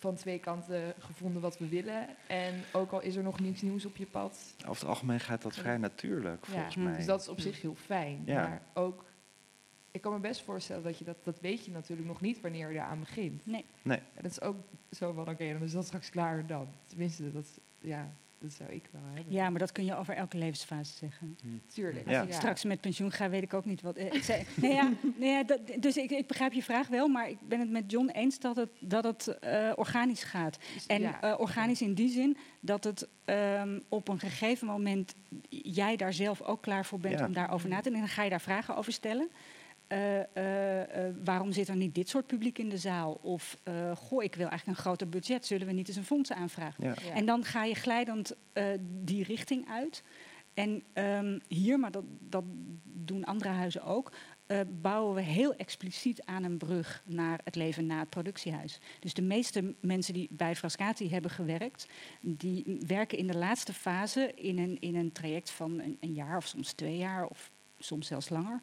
van twee kanten gevonden wat we willen. En ook al is er nog niets nieuws op je pad. Over het algemeen gaat dat vrij natuurlijk, volgens mij. Dus dat is op zich heel fijn. Ja. Maar ook, ik kan me best voorstellen dat je dat, dat weet je natuurlijk nog niet wanneer je eraan begint. Nee. Nee. En dat is ook zo van oké, dan is dat straks klaar en dan. Tenminste, dat, ja, dat zou ik wel hebben. Ja, maar dat kun je over elke levensfase zeggen. Tuurlijk. Als ik straks met pensioen ga, weet ik ook niet wat. eh, ik zei, nee, ja, nee, ja, dat, dus ik, ik begrijp je vraag wel, maar ik ben het met John eens dat het, dat het eh, organisch gaat. En ja, eh, organisch in die zin dat het ehm, op een gegeven moment jij daar zelf ook klaar voor bent Ja. om daarover na te denken. En dan ga je daar vragen over stellen. Eh, eh, eh, waarom zit er niet dit soort publiek in de zaal? Of, eh, goh, ik wil eigenlijk een groter budget. Zullen we niet eens een fonds aanvragen? Ja. Ja. En dan ga je glijdend eh, die richting uit. En ehm, hier, maar dat, dat doen andere huizen ook, eh, bouwen we heel expliciet aan een brug naar het leven na het productiehuis. Dus de meeste mensen die bij Frascati hebben gewerkt, die werken in de laatste fase in een, in een traject van een, een jaar of soms twee jaar of soms zelfs langer.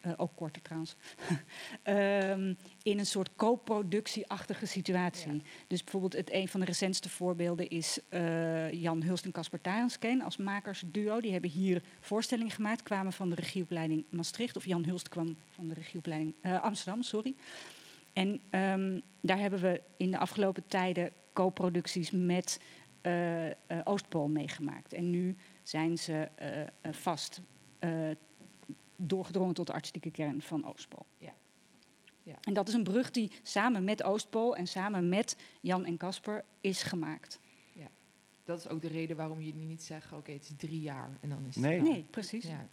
Eh, ook korter trouwens. Ehm, in een soort co-productieachtige situatie. Dus bijvoorbeeld het, een van de recentste voorbeelden is eh, Jan Hulst en Casper Tarenskeen als makersduo. Die hebben hier voorstellingen gemaakt, kwamen van de regieopleiding Maastricht. Of Jan Hulst kwam van de regieopleiding eh, Amsterdam, sorry. En ehm, daar hebben we in de afgelopen tijden co-producties met Oostpool meegemaakt. En nu zijn ze vast doorgedrongen tot de artistieke kern van Oostpool. Ja. Ja. En dat is een brug die samen met Oostpool en samen met Jan en Casper is gemaakt. Ja. Dat is ook de reden waarom jullie niet zeggen, oké, het is drie jaar en dan is het Nee. Nee, precies. Ja.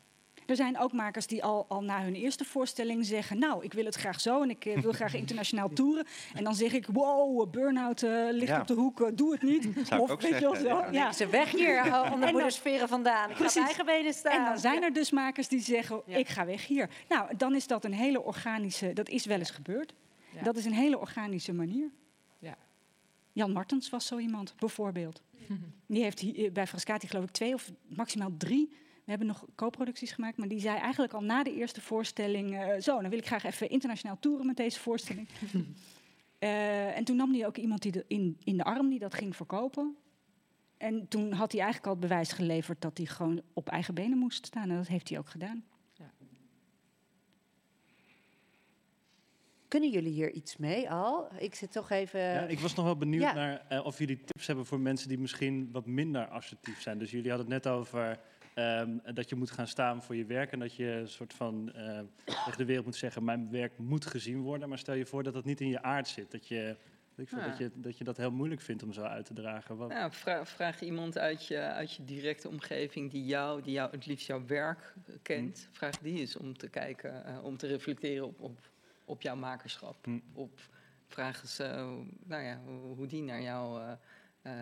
Er zijn ook makers die al, al na hun eerste voorstelling zeggen... nou, ik wil het graag zo en ik eh, wil graag internationaal toeren. En dan zeg ik, wow, burn-out eh, ligt Ja. op de hoek, eh, doe het niet. Zou ik ook weet je wel zo. ja. Ja. Ze weg hier, onder de moedersferen vandaan. Ik ga eigen benen staan. En dan zijn er dus makers die zeggen, Ja. ik ga weg hier. Nou, dan is dat een hele organische... Dat is wel eens gebeurd. Ja. Dat is een hele organische manier. Ja. Jan Martens was zo iemand, bijvoorbeeld. Die heeft hier, bij Frascati geloof ik twee of maximaal drie. We hebben nog co-producties gemaakt, maar die zei eigenlijk al na de eerste voorstelling... eh, zo, dan wil ik graag even internationaal toeren met deze voorstelling. Eh, en toen nam hij ook iemand die de, in, in de arm die dat ging verkopen. En toen had hij eigenlijk al het bewijs geleverd dat hij gewoon op eigen benen moest staan. En dat heeft hij ook gedaan. Kunnen jullie hier iets mee al? Ik zit toch even... Ja, ik was nog wel benieuwd Ja. naar eh, of jullie tips hebben voor mensen die misschien wat minder assertief zijn. Dus jullie hadden het net over ehm, dat je moet gaan staan voor je werk en dat je een soort van eh, tegen de wereld moet zeggen: mijn werk moet gezien worden. Maar stel je voor dat dat niet in je aard zit, dat je ik Ja. dat, je, dat je dat heel moeilijk vindt om zo uit te dragen. Wat, vraag, vraag iemand uit je, uit je directe omgeving die jou, die jou het liefst jouw werk eh, kent. Vraag die eens om te kijken, eh, om te reflecteren op, op, op jouw makerschap. Hm. Op, vraag eens nou ja, hoe, hoe die naar jouw eh,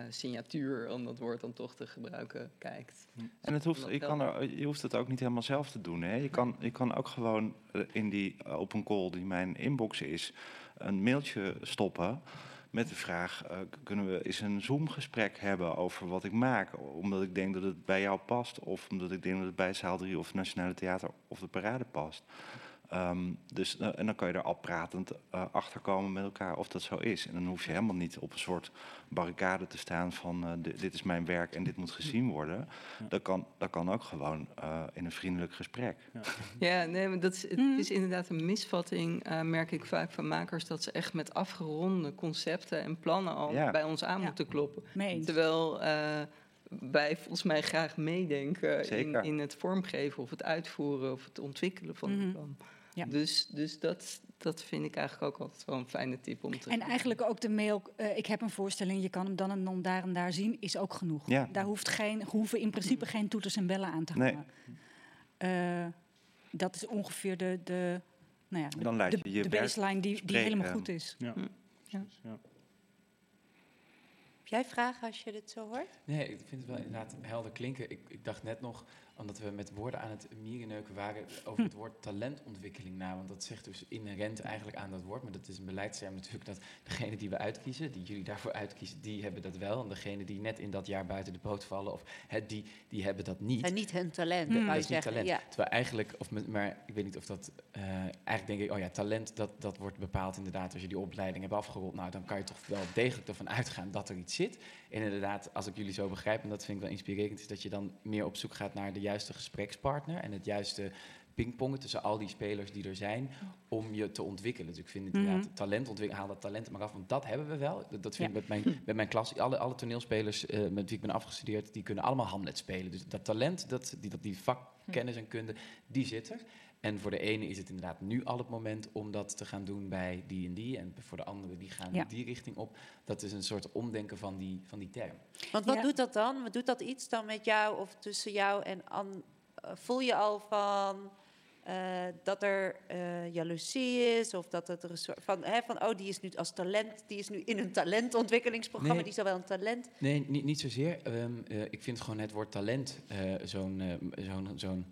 signatuur, om dat woord dan toch te gebruiken, kijkt. En het hoeft, je, kan er, je hoeft het ook niet helemaal zelf te doen. Hè? Je, kan, je kan ook gewoon eh, in die open call die mijn inbox is, een mailtje stoppen met de vraag: eh, kunnen we eens een Zoom-gesprek hebben over wat ik maak? Omdat ik denk dat het bij jou past, of omdat ik denk dat het bij Zaal 3 of het Nationale Theater of de Parade past. Ehm, dus, eh, en dan kan je er al pratend eh, achter komen met elkaar of dat zo is. En dan hoef je helemaal niet op een soort barricade te staan van eh, di- dit is mijn werk en dit moet gezien worden. Dat, kan, dat kan ook gewoon eh, in een vriendelijk gesprek. Ja, nee, maar dat is, het is inderdaad een misvatting, eh, merk ik vaak van makers, dat ze echt met afgeronde concepten en plannen al Ja. bij ons aan moeten kloppen. Terwijl eh, wij volgens mij graag meedenken in, in het vormgeven of het uitvoeren of het ontwikkelen van Mhm. een plan. Ja. Dus, dus dat, dat vind ik eigenlijk ook altijd wel een fijne tip om te En eigenlijk ook de mail, eh, ik heb een voorstelling, je kan hem dan en dan daar en daar zien, is ook genoeg. Ja. Daar hoeft geen, hoeven in principe geen toeters en bellen aan te Nee. hangen. Eh, dat is ongeveer de, de, nou ja, Dan de, je je de baseline die, die helemaal goed is. Ja. Ja. Ja. Heb jij vragen als je dit zo hoort? Nee, ik vind het wel inderdaad helder klinken. Ik, ik dacht net nog, omdat we met woorden aan het mierenneuken waren, over het woord talentontwikkeling na. Want dat zegt dus inherent eigenlijk aan dat woord. Maar dat is een beleidsterm natuurlijk dat degene die we uitkiezen, die jullie daarvoor uitkiezen, die hebben dat wel. En degene die net in dat jaar buiten de boot vallen, of die, die hebben dat niet. En niet hun talent, Dat wou je is niet talent. Ja. Terwijl eigenlijk, of maar ik weet niet of dat. eh, eigenlijk denk ik, oh ja, talent dat, dat wordt bepaald inderdaad als je die opleiding hebt afgerond. Nou, dan kan je toch wel degelijk ervan uitgaan dat er iets zit. En inderdaad, als ik jullie zo begrijp, en dat vind ik wel inspirerend, is dat je dan meer op zoek gaat naar de juiste gesprekspartner en het juiste pingpongen tussen al die spelers die er zijn om je te ontwikkelen. Dus ik vind Mhm. inderdaad talent ontwikkelen, haal dat talent er maar af, want dat hebben we wel. Dat, dat vind ik met mijn, met mijn klas. Alle, alle toneelspelers eh, met wie ik ben afgestudeerd, die kunnen allemaal Hamlet spelen. Dus dat talent, dat, die, dat, die vakkennis en kunde, die zit er. En voor de ene is het inderdaad nu al het moment om dat te gaan doen bij die en die. En voor de andere, die gaan Ja. die richting op. Dat is een soort omdenken van die, van die term. Want wat Ja. doet dat dan? Wat doet dat iets dan met jou of tussen jou en Anne? Eh, voel je al van eh, dat er eh jaloezie is of dat het er een soort van, hè, van oh die is nu als talent, die is nu in een talentontwikkelingsprogramma, Nee. die is al wel een talent. Nee, niet, niet zozeer. Ehm, eh, ik vind gewoon het woord talent eh, zo'n zo'n zo'n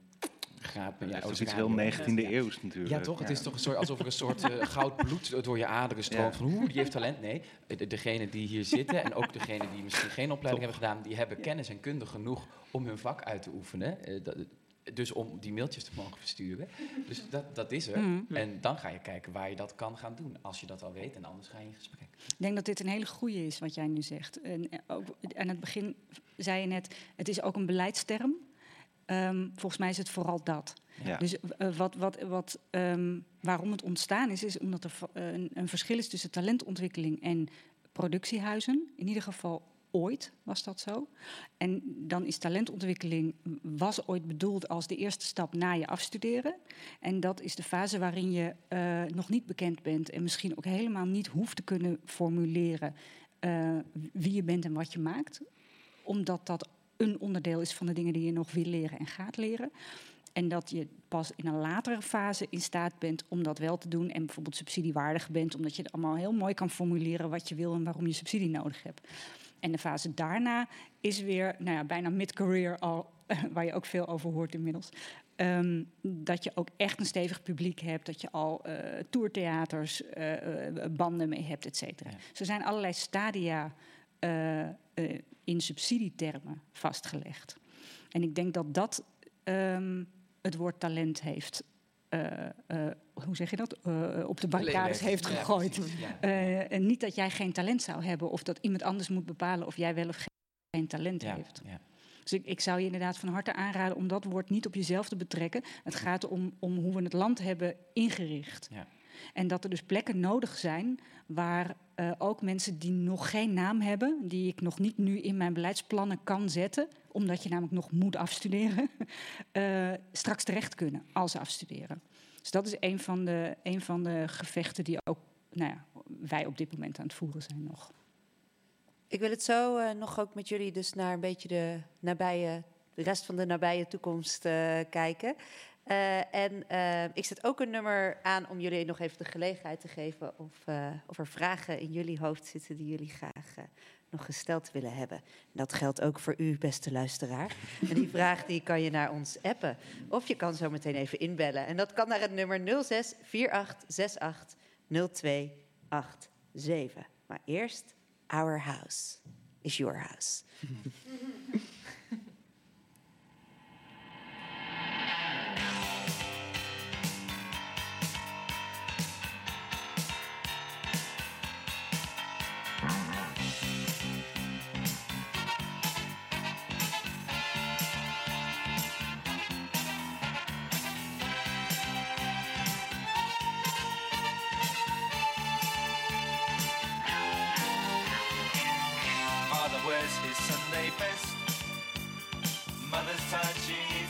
graad. Dat ja, is iets heel radio- 19e ja. eeuws natuurlijk. Ja, toch? Het is toch een soort, alsof er een soort eh, goud bloed door je aderen stroomt. Ja. Van hoe, die heeft talent. Nee, de, degene die hier zitten en ook degene die misschien geen opleiding hebben gedaan, die hebben kennis en kunde genoeg om hun vak uit te oefenen. Eh, dat, dus om die mailtjes te mogen versturen. Dus dat, dat is er. Mhm. En dan ga je kijken waar je dat kan gaan doen. Als je dat al weet en anders ga je in gesprek. Ik denk dat dit een hele goede is wat jij nu zegt. En eh, ook, aan het begin zei je net, het is ook een beleidsterm. Ehm, volgens mij is het vooral dat. Ja. Dus eh, wat, wat, wat, ehm, waarom het ontstaan is, is omdat er eh, een, een verschil is tussen talentontwikkeling en productiehuizen. In ieder geval ooit was dat zo. En dan is talentontwikkeling was ooit bedoeld als de eerste stap na je afstuderen. En dat is de fase waarin je eh, nog niet bekend bent en misschien ook helemaal niet hoeft te kunnen formuleren wie je bent en wat je maakt. Omdat dat een onderdeel is van de dingen die je nog wil leren en gaat leren. En dat je pas in een latere fase in staat bent om dat wel te doen. En bijvoorbeeld subsidiewaardig bent, omdat je het allemaal heel mooi kan formuleren wat je wil en waarom je subsidie nodig hebt. En de fase daarna is weer nou ja, bijna mid-career al, waar je ook veel over hoort inmiddels. Ehm, dat je ook echt een stevig publiek hebt, dat je al eh tourtheaters, eh, eh, banden mee hebt, et cetera. Dus er zijn allerlei stadia eh, in subsidietermen vastgelegd. En ik denk dat dat ehm, het woord talent heeft. eh, eh, hoe zeg je dat? Eh, op de barricades heeft gegooid. ja. En niet dat jij geen talent zou hebben, of dat iemand anders moet bepalen of jij wel of geen, talent Ja, heeft. ja. Dus ik, ik zou je inderdaad van harte aanraden om dat woord niet op jezelf te betrekken. Het gaat om, om hoe we het land hebben ingericht. Ja. En dat er dus plekken nodig zijn waar eh, ook mensen die nog geen naam hebben, die ik nog niet nu in mijn beleidsplannen kan zetten, omdat je namelijk nog moet afstuderen, eh, straks terecht kunnen als ze afstuderen. Dus dat is een van de, een van de gevechten die ook nou ja, wij op dit moment aan het voeren zijn nog. Ik wil het zo eh, nog ook met jullie dus naar een beetje de nabije, de rest van de nabije toekomst kijken. Eh, en eh, ik zet ook een nummer aan om jullie nog even de gelegenheid te geven of, eh, of er vragen in jullie hoofd zitten die jullie graag nog gesteld willen hebben. En dat geldt ook voor u, beste luisteraar. En die vraag die kan je naar ons appen. Of je kan zo meteen even inbellen. En dat kan naar het nummer 06 48 68 02 87. Maar eerst Our House is Your House.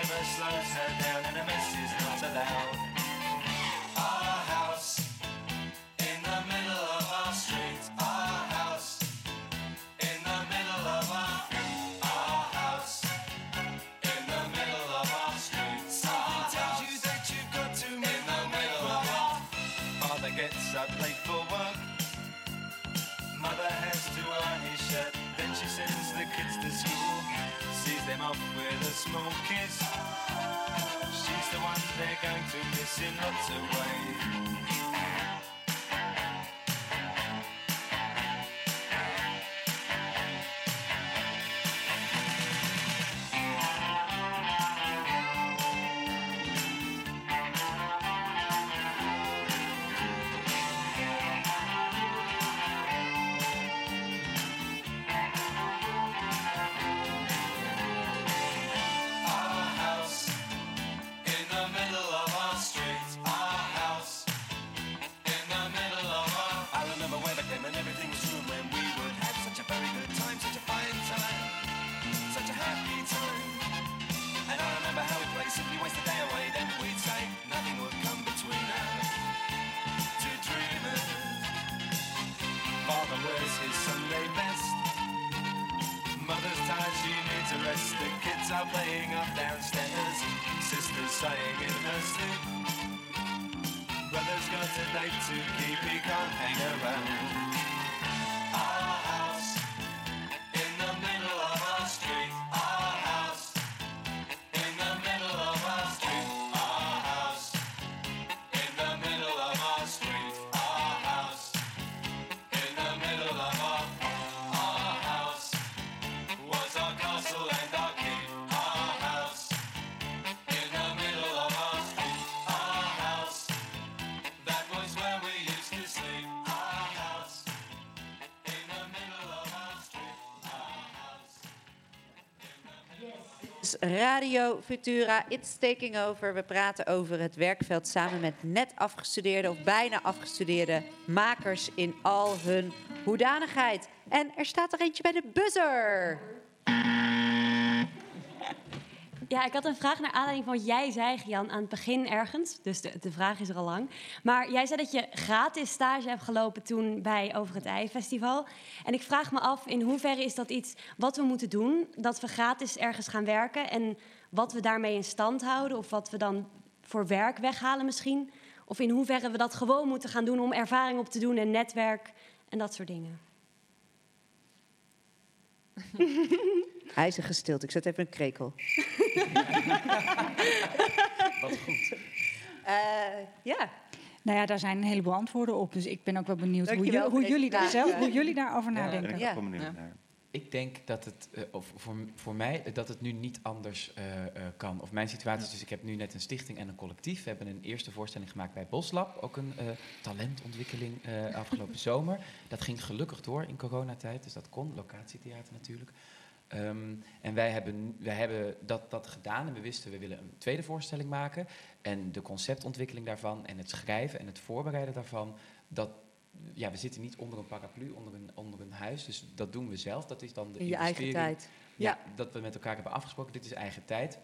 Nothing ever slows her down, and a mess is not allowed. Off with a small kiss. She's the one they're going to miss in lots of ways. The playing up downstairs. Sister's sighing in her sleep. Brother's got a date to keep, he can't hang around. Radio Futura, It's Taking Over. We praten over het werkveld samen met net afgestudeerde of bijna afgestudeerde makers in al hun hoedanigheid. En er staat er eentje bij de buzzer. Ja, ik had een vraag naar aanleiding van wat jij zei, Jan, aan het begin ergens. Dus de, de vraag is er al lang. Maar jij zei dat je gratis stage hebt gelopen toen bij Over het Ei Festival. En ik vraag me af, in hoeverre is dat iets wat we moeten doen? Dat we gratis ergens gaan werken en wat we daarmee in stand houden? Of wat we dan voor werk weghalen misschien? Of in hoeverre we dat gewoon moeten gaan doen om ervaring op te doen en netwerk en dat soort dingen? Hij is er gestild. Ik zet even een krekel. Wat goed. Eh, ja. Nou ja, daar zijn een heleboel antwoorden op. Dus ik ben ook wel benieuwd hoe, Dankjewel hoe, jullie, daar zelf, hoe jullie daarover Ja, nadenken. ik ben benieuwd naar. Ik denk dat het, eh, of voor, voor mij, eh, dat het nu niet anders eh, eh, kan. Of mijn situatie is dus, ik heb nu net een stichting en een collectief. We hebben een eerste voorstelling gemaakt bij Boslab. Ook een eh, talentontwikkeling eh, afgelopen zomer. Dat ging gelukkig door in coronatijd, dus dat kon. Locatietheater natuurlijk. Ehm, en wij hebben, wij hebben dat, dat gedaan en we wisten, we willen een tweede voorstelling maken. En de conceptontwikkeling daarvan en het schrijven en het voorbereiden daarvan, dat, ja, we zitten niet onder een paraplu, onder een, onder een huis. Dus dat doen we zelf. Dat is dan de In je eigen tijd. Ja, Ja. dat we met elkaar hebben afgesproken, dit is eigen tijd.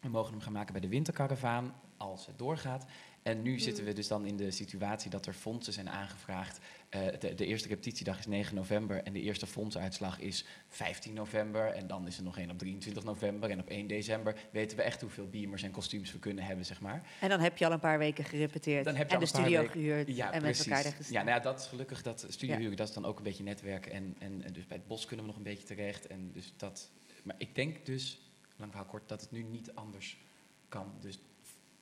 We mogen hem gaan maken bij de winterkaravaan als het doorgaat. En nu zitten we dus dan in de situatie dat er fondsen zijn aangevraagd. Eh, de, de eerste repetitiedag is 9 november en de eerste fondsuitslag is 15 november. En dan is er nog één op 23 november. En op 1 december weten we echt hoeveel beamers en kostuums we kunnen hebben, zeg maar. En dan heb je al een paar weken gerepeteerd. Dan heb je en de studio weken- gehuurd. Ja, en precies. met elkaar daar gestaan. Ja, nou ja, dat is gelukkig dat studio Ja. huren, dat is dan ook een beetje netwerken. En, en, en dus bij het bos kunnen we nog een beetje terecht. En dus dat, maar ik denk dus, lang verhaal kort, dat het nu niet anders kan. Dus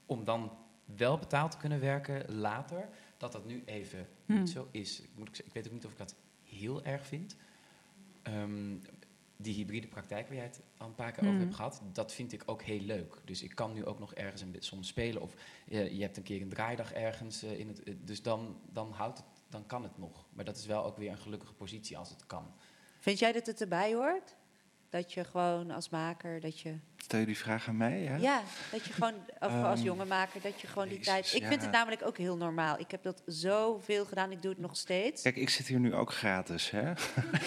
om dan wel betaald te kunnen werken later, dat dat nu even Hmm. niet zo is. Ik, moet ik weet ook niet of ik dat heel erg vind. Ehm, die hybride praktijk waar jij het al een paar keer over Hmm. hebt gehad, dat vind ik ook heel leuk. Dus ik kan nu ook nog ergens een soms spelen. Of eh, je hebt een keer een draaidag ergens eh, in het. eh, dus dan, dan, houdt het, dan kan het nog. Maar dat is wel ook weer een gelukkige positie als het kan. Vind jij dat het erbij hoort? Dat je gewoon als maker, dat je... Stel je die vraag aan mij? Ja. Ja, dat je gewoon, of als Ehm, jonge maker, dat je gewoon die Jezus, tijd... Ik ja. vind het namelijk ook heel normaal. Ik heb dat zoveel gedaan, ik doe het nog steeds. Kijk, ik zit hier nu ook gratis, hè?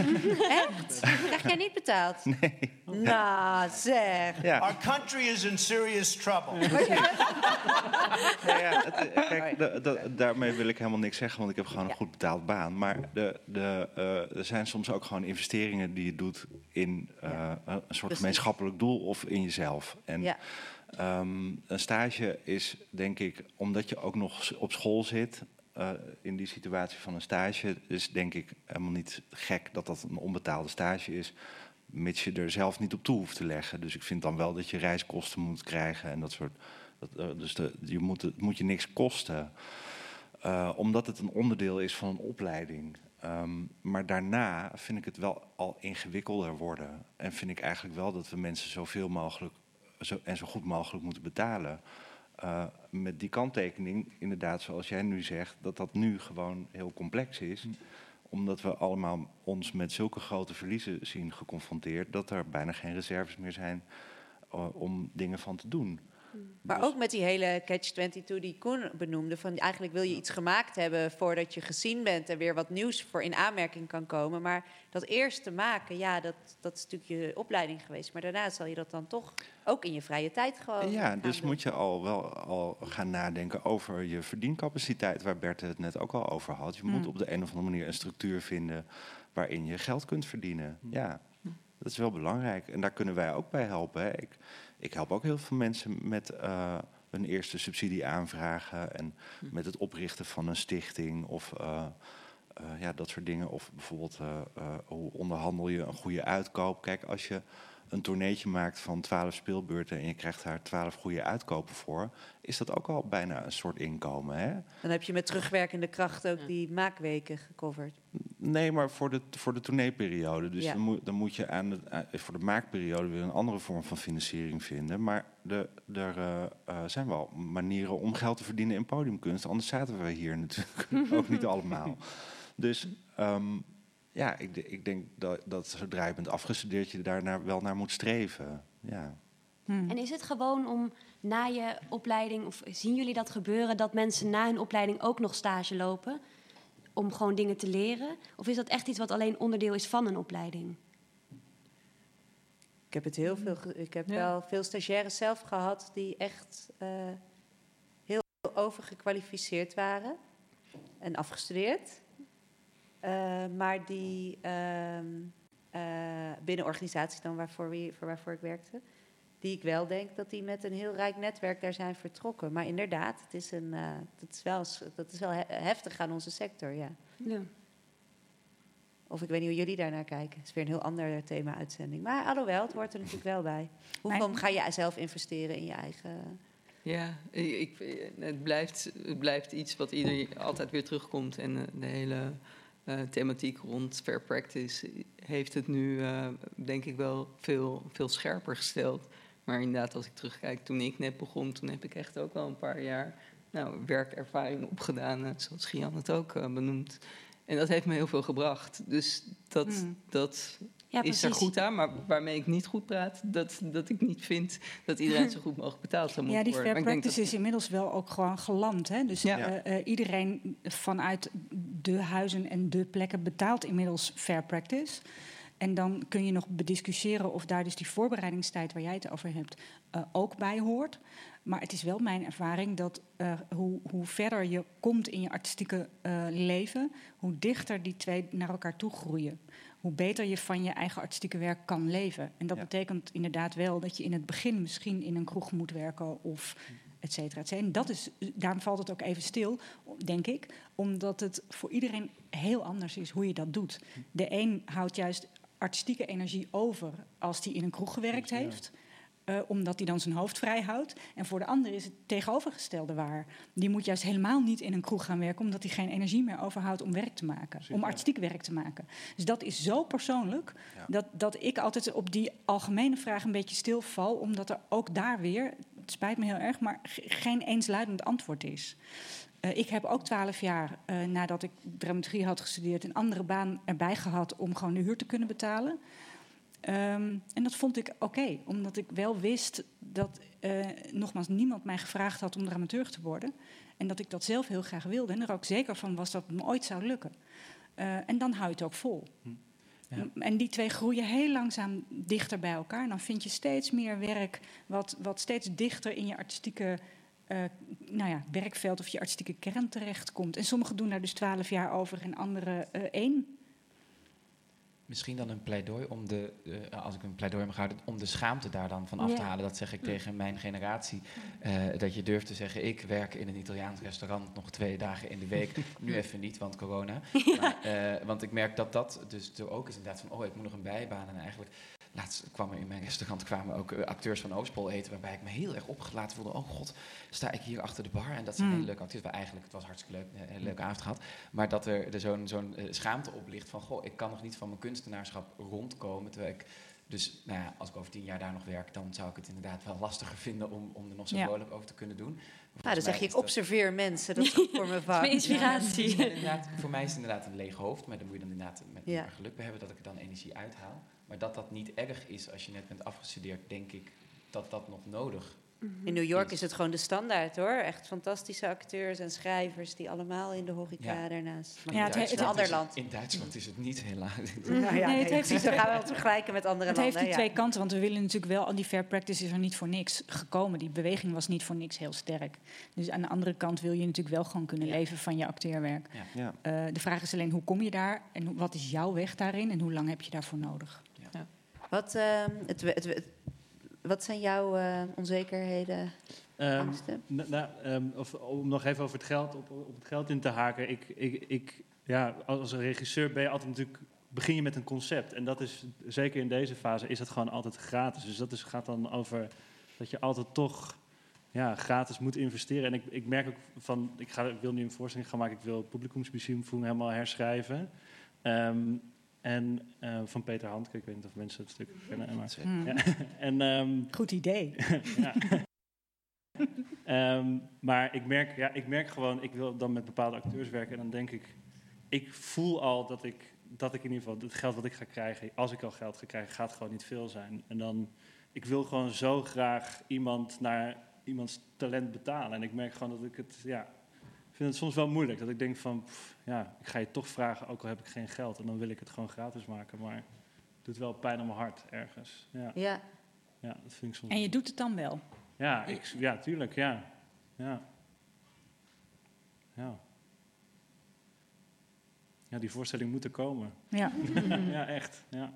Echt? Krijg jij niet betaald? Nee. Nou, zeg. Ja. Our country is in serious trouble. Ja, ja, het, kijk, de- de- daarmee wil ik helemaal niks zeggen, want ik heb gewoon een goed betaald baan. Maar de, de, eh, er zijn soms ook gewoon investeringen die je doet in eh, een soort Precies. gemeenschappelijk doel of in jezelf. En Ja. ehm, een stage is, denk ik, omdat je ook nog op school zit. eh, in die situatie van een stage is denk ik helemaal niet gek dat dat een onbetaalde stage is. Mits je er zelf niet op toe hoeft te leggen. Dus ik vind dan wel dat je reiskosten moet krijgen en dat soort. Dat, eh, dus de, je moet, het moet je niks kosten. Eh, omdat het een onderdeel is van een opleiding. Ehm, maar daarna vind ik het wel al ingewikkelder worden. En vind ik eigenlijk wel dat we mensen zoveel mogelijk zo, en zo goed mogelijk moeten betalen. Eh, met die kanttekening, inderdaad, zoals jij nu zegt, dat dat nu gewoon heel complex is. Omdat we allemaal ons met zulke grote verliezen zien geconfronteerd, dat er bijna geen reserves meer zijn eh, om dingen van te doen. Maar ook met die hele catch-22 die Koen benoemde. Van eigenlijk wil je iets gemaakt hebben voordat je gezien bent en weer wat nieuws voor in aanmerking kan komen. Maar dat eerst te maken, ja, dat, dat is natuurlijk je opleiding geweest. Maar daarna zal je dat dan toch ook in je vrije tijd gewoon. Ja, dus doen. moet je al wel al gaan nadenken over je verdiencapaciteit, waar Bert het net ook al over had. Je moet Mm. op de een of andere manier een structuur vinden waarin je geld kunt verdienen. Ja, dat is wel belangrijk. En daar kunnen wij ook bij helpen. Hè. Ik, ik help ook heel veel mensen met eh een eerste subsidie aanvragen en met het oprichten van een stichting of eh, eh, ja, dat soort dingen. Of bijvoorbeeld hoe onderhandel je een goede uitkoop. Kijk, als je een tourneetje maakt van 12 speelbeurten en je krijgt daar 12 goede uitkopen voor, is dat ook al bijna een soort inkomen. Hè? Dan heb je met terugwerkende kracht ook die maakweken gecoverd. Nee, maar voor de, voor de tourneeperiode. Dus Ja. dan, moet, dan moet je aan de, aan- voor de maakperiode weer een andere vorm van financiering vinden. Maar de, er eh, eh, zijn wel manieren om geld te verdienen in podiumkunst. Anders zaten we hier natuurlijk ook niet allemaal. Dus ehm, ja, ik, ik denk dat, dat zodra je bent afgestudeerd, je daar naar, wel naar moet streven. Ja. En is het gewoon om na je opleiding, of zien jullie dat gebeuren, dat mensen na hun opleiding ook nog stage lopen? Om gewoon dingen te leren? Of is dat echt iets wat alleen onderdeel is van een opleiding? Ik heb het heel veel. Ik heb Ja. wel veel stagiaires zelf gehad die echt eh, heel overgekwalificeerd waren en afgestudeerd. Eh, maar die ehm, eh, binnen organisaties dan waarvoor, we, voor waarvoor ik werkte, die ik wel denk dat die met een heel rijk netwerk daar zijn vertrokken. Maar inderdaad, het is, een, eh, dat is wel, dat is wel he- heftig aan onze sector, ja. Ja. Of ik weet niet hoe jullie daarnaar kijken. Het is weer een heel ander thema-uitzending. Maar alhoewel, het hoort er natuurlijk wel bij. Hoeveel ga je zelf investeren in je eigen... Ja, ik, het, blijft, het blijft iets wat iedereen altijd weer terugkomt. En de hele eh, thematiek rond fair practice heeft het nu, eh, denk ik, wel veel, veel scherper gesteld. Maar inderdaad, als ik terugkijk, toen ik net begon, toen heb ik echt ook wel een paar jaar nou, werkervaring opgedaan, eh, zoals Gian het ook eh, benoemt. En dat heeft me heel veel gebracht. Dus dat, Hmm. dat Ja, is er goed aan. Maar waarmee ik niet goed praat, dat, dat ik niet vind dat iedereen zo goed mogelijk betaald zou moeten Ja, die worden. fair practice is inmiddels wel ook gewoon geland. Hè? Dus Ja. eh, eh, iedereen vanuit de huizen en de plekken betaalt inmiddels fair practice. En dan kun je nog bediscussiëren of daar dus die voorbereidingstijd waar jij het over hebt uh, ook bij hoort. Maar het is wel mijn ervaring dat uh, hoe, hoe, verder je komt in je artistieke uh, leven, hoe dichter die twee naar elkaar toe groeien. Hoe beter je van je eigen artistieke werk kan leven. En dat ja. betekent inderdaad wel dat je in het begin misschien in een kroeg moet werken of et cetera, et cetera. En dat is, daarom valt het ook even stil, denk ik, omdat het voor iedereen heel anders is hoe je dat doet. De een houdt juist artistieke energie over als die in een kroeg gewerkt heeft. Uh, omdat hij dan zijn hoofd vrij houdt. En voor de ander is het tegenovergestelde waar. Die moet juist helemaal niet in een kroeg gaan werken, omdat hij geen energie meer overhoudt om werk te maken. Super. Om artistiek werk te maken. Dus dat is zo persoonlijk ja. dat, dat ik altijd op die algemene vraag een beetje stilval, omdat er ook daar weer, het spijt me heel erg, maar geen eensluidend antwoord is. Uh, ik heb ook twaalf jaar uh, nadat ik dramaturgie had gestudeerd, een andere baan erbij gehad om gewoon de huur te kunnen betalen. Um, en dat vond ik oké, okay, omdat ik wel wist dat uh, nogmaals niemand mij gevraagd had om dramaturg te worden. En dat ik dat zelf heel graag wilde en er ook zeker van was dat het me ooit zou lukken. Uh, en dan hou je het ook vol. Ja. En die twee groeien heel langzaam dichter bij elkaar. En dan vind je steeds meer werk wat, wat steeds dichter in je artistieke uh, nou ja, werkveld of je artistieke kern terechtkomt. En sommigen doen daar dus twaalf jaar over en anderen één. Misschien dan een pleidooi om de, uh, als ik een pleidooi mag houden, om de schaamte daar dan van af te halen. Dat zeg ik tegen mijn generatie. eh, dat je durft te zeggen, ik werk in een Italiaans restaurant nog twee dagen in de week. Nu even niet, want corona. Maar, eh, want ik merk dat dat dus ook is inderdaad van, oh, ik moet nog een bijbaan. En eigenlijk, laatst kwam er in mijn restaurant kwamen ook eh, acteurs van Oostpol eten, waarbij ik me heel erg opgelaten voelde. Oh god, sta ik hier achter de bar? En dat zijn Hmm. hele leuke acteurs. Maar eigenlijk, het was hartstikke leuk, een leuke avond gehad. Maar dat er, er zo'n zo'n eh, schaamte op ligt van, goh, ik kan nog niet van mijn kunstenaarschap rondkomen. Terwijl ik, dus nou ja, als ik over tien jaar daar nog werk, dan zou ik het inderdaad wel lastiger vinden om, om er nog zo Ja. vrolijk over te kunnen doen. Maar Nou, dan zeg je, ik dat- observeer mensen. Dat is goed voor mijn vak. Ja, is inderdaad, voor mij is het inderdaad een leeg hoofd, maar daar moet je dan inderdaad met Ja. geluk bij hebben dat ik er dan energie uithaal. Maar dat dat niet erg is als je net bent afgestudeerd, denk ik dat dat nog nodig In New York is het gewoon de standaard hoor. Echt fantastische acteurs en schrijvers die allemaal in de horeca Ja. daarnaast. Maar is een Duitsland ander het- land. In Duitsland is het niet helaas. Nou ja, Nee, het heeft die gaan we het vergelijken met andere Het landen. heeft die ja. twee kanten, want we willen natuurlijk wel, al die fair practice is er niet voor niks gekomen. Die beweging was niet voor niks heel sterk. Dus aan de andere kant wil je natuurlijk wel gewoon kunnen leven van je acteerwerk. Ja. Ja. Eh, de vraag is alleen hoe kom je daar en wat is jouw weg daarin en hoe lang heb je daarvoor nodig? Wat, ehm, het, het, het- wat zijn jouw eh, onzekerheden, Ehm, angsten? n- nou, ehm, of, om nog even over het geld, op, op het geld in te haken. Ik, ik, ik, ja, als een regisseur ben je altijd natuurlijk, begin je met een concept. En dat is, zeker in deze fase, is dat gewoon altijd gratis. Dus dat is, gaat dan over dat je altijd toch ja, gratis moet investeren. En ik, ik merk ook van, ik, ga, ik wil nu een voorstelling gaan maken. Ik wil het Publicumsmuseum helemaal herschrijven. Ehm, en eh, van Peter Handke, ik weet niet of mensen het stuk kennen. Maar, Hmm. ja. en, ehm, Goed idee. ja. Ehm, maar ik merk, ja, ik merk gewoon, ik wil dan met bepaalde acteurs werken en dan denk ik, ik voel al dat ik, dat ik in ieder geval het geld wat ik ga krijgen, als ik al geld ga krijgen, gaat gewoon niet veel zijn. En dan, ik wil gewoon zo graag iemand naar iemands talent betalen. En ik merk gewoon dat ik het, ja, vind het soms wel moeilijk. Dat ik denk van, pff, ja, ik ga je toch vragen, ook al heb ik geen geld. En dan wil ik het gewoon gratis maken, maar het doet wel pijn aan mijn hart ergens. Ja, Ja. ja dat vind ik soms. En je doet het dan wel. Ja, ik, ja, tuurlijk, ja. Ja. Ja. Ja, die voorstelling moet er komen. Ja. ja, echt. Ja.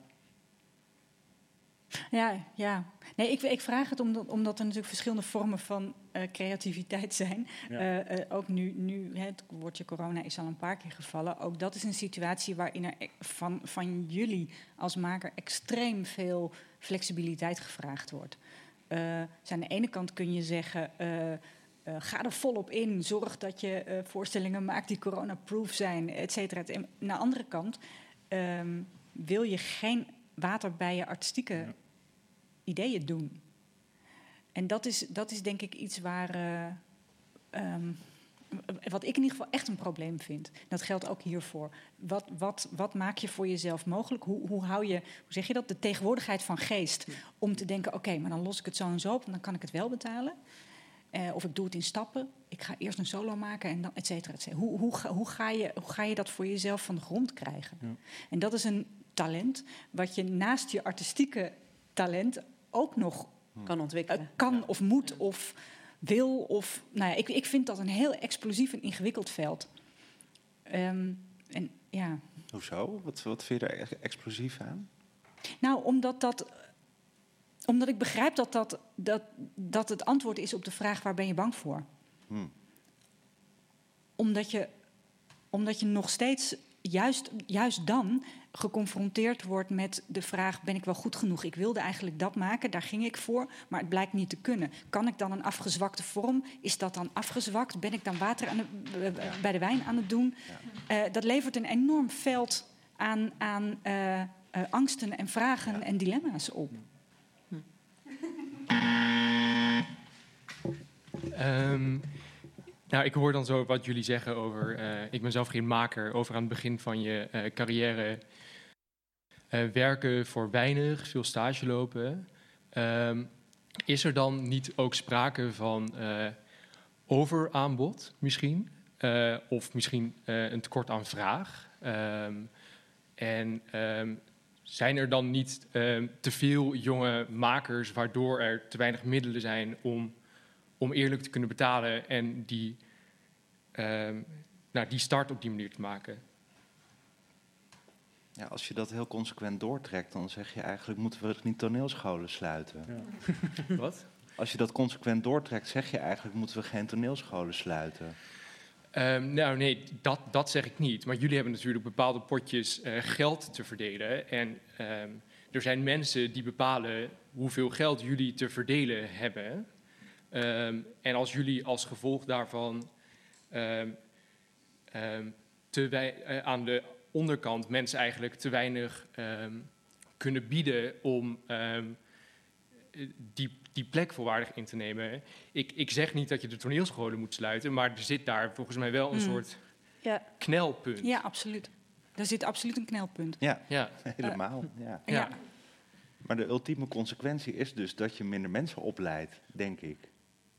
Ja, ja. Nee, ik, ik vraag het omdat, omdat er natuurlijk verschillende vormen van eh, creativiteit zijn. Ja. Eh, eh, ook nu, nu hè, het woordje corona is al een paar keer gevallen. Ook dat is een situatie waarin er e- van, van jullie als maker extreem veel flexibiliteit gevraagd wordt. Dus aan de ene kant kun je zeggen. ga er volop in. Zorg dat je voorstellingen maakt die corona-proof zijn, et cetera. En de andere kant ehm, wil je geen water bij je artistieke ideeën doen. En dat is, dat is denk ik iets waar. eh, ehm, wat ik in ieder geval echt een probleem vind. Dat geldt ook hiervoor. Wat, wat, wat maak je voor jezelf mogelijk? Hoe, hoe hou je, hoe zeg je dat, de tegenwoordigheid van geest om te denken: oké, maar dan los ik het zo en zo op en dan kan ik het wel betalen. Eh, of ik doe het in stappen. Ik ga eerst een solo maken en dan et cetera, et cetera. Hoe, hoe, ga- hoe, ga je, hoe ga je dat voor jezelf van de grond krijgen? Ja. En dat is een talent, wat je naast je artistieke talent ook nog kan ontwikkelen. eh, kan of moet of wil. Of, nou ja, ik, ik vind dat een heel explosief en ingewikkeld veld. Ehm, en ja, Hoezo? Wat, wat vind je echt explosief aan? nou, omdat dat. Omdat ik begrijp dat, dat, dat, dat het antwoord is op de vraag waar ben je bang voor. Hm. Omdat je, omdat je nog steeds, juist, juist dan, geconfronteerd wordt met de vraag: ben ik wel goed genoeg? Ik wilde eigenlijk dat maken, daar ging ik voor, maar het blijkt niet te kunnen. Kan ik dan een afgezwakte vorm? Is dat dan afgezwakt? Ben ik dan water aan het- eh, bij de wijn aan het doen? Eh, dat levert een enorm veld aan, aan eh, eh, angsten en vragen en dilemma's op. Ehm, nou, ik hoor dan zo wat jullie zeggen over. eh, ik ben zelf geen maker. Over aan het begin van je eh, carrière eh, werken voor weinig, veel stage lopen. Ehm, is er dan niet ook sprake van overaanbod misschien? Of misschien een tekort aan vraag? Ehm, en ehm, zijn er dan niet te veel jonge makers waardoor er te weinig middelen zijn om om eerlijk te kunnen betalen en die, ehm, nou, die start op die manier te maken. Ja, als je dat heel consequent doortrekt, dan zeg je eigenlijk moeten we niet toneelscholen sluiten. Wat? Als je dat consequent doortrekt, zeg je eigenlijk moeten we geen toneelscholen sluiten. Ehm, nou nee, dat, dat zeg ik niet. Maar jullie hebben natuurlijk bepaalde potjes eh, geld te verdelen. En ehm, er zijn mensen die bepalen hoeveel geld jullie te verdelen hebben. Ehm, en als jullie als gevolg daarvan ehm, ehm, te wij- eh, aan de onderkant mensen eigenlijk te weinig ehm, kunnen bieden om ehm, eh, die, die plek volwaardig in te nemen. Ik, ik zeg niet dat je de toneelscholen moet sluiten, maar er zit daar volgens mij wel een Mm. soort Ja. knelpunt. Ja, absoluut. Daar zit absoluut een knelpunt. Ja, ja. helemaal. ja. Ja. Maar de ultieme consequentie is dus dat je minder mensen opleidt, denk ik.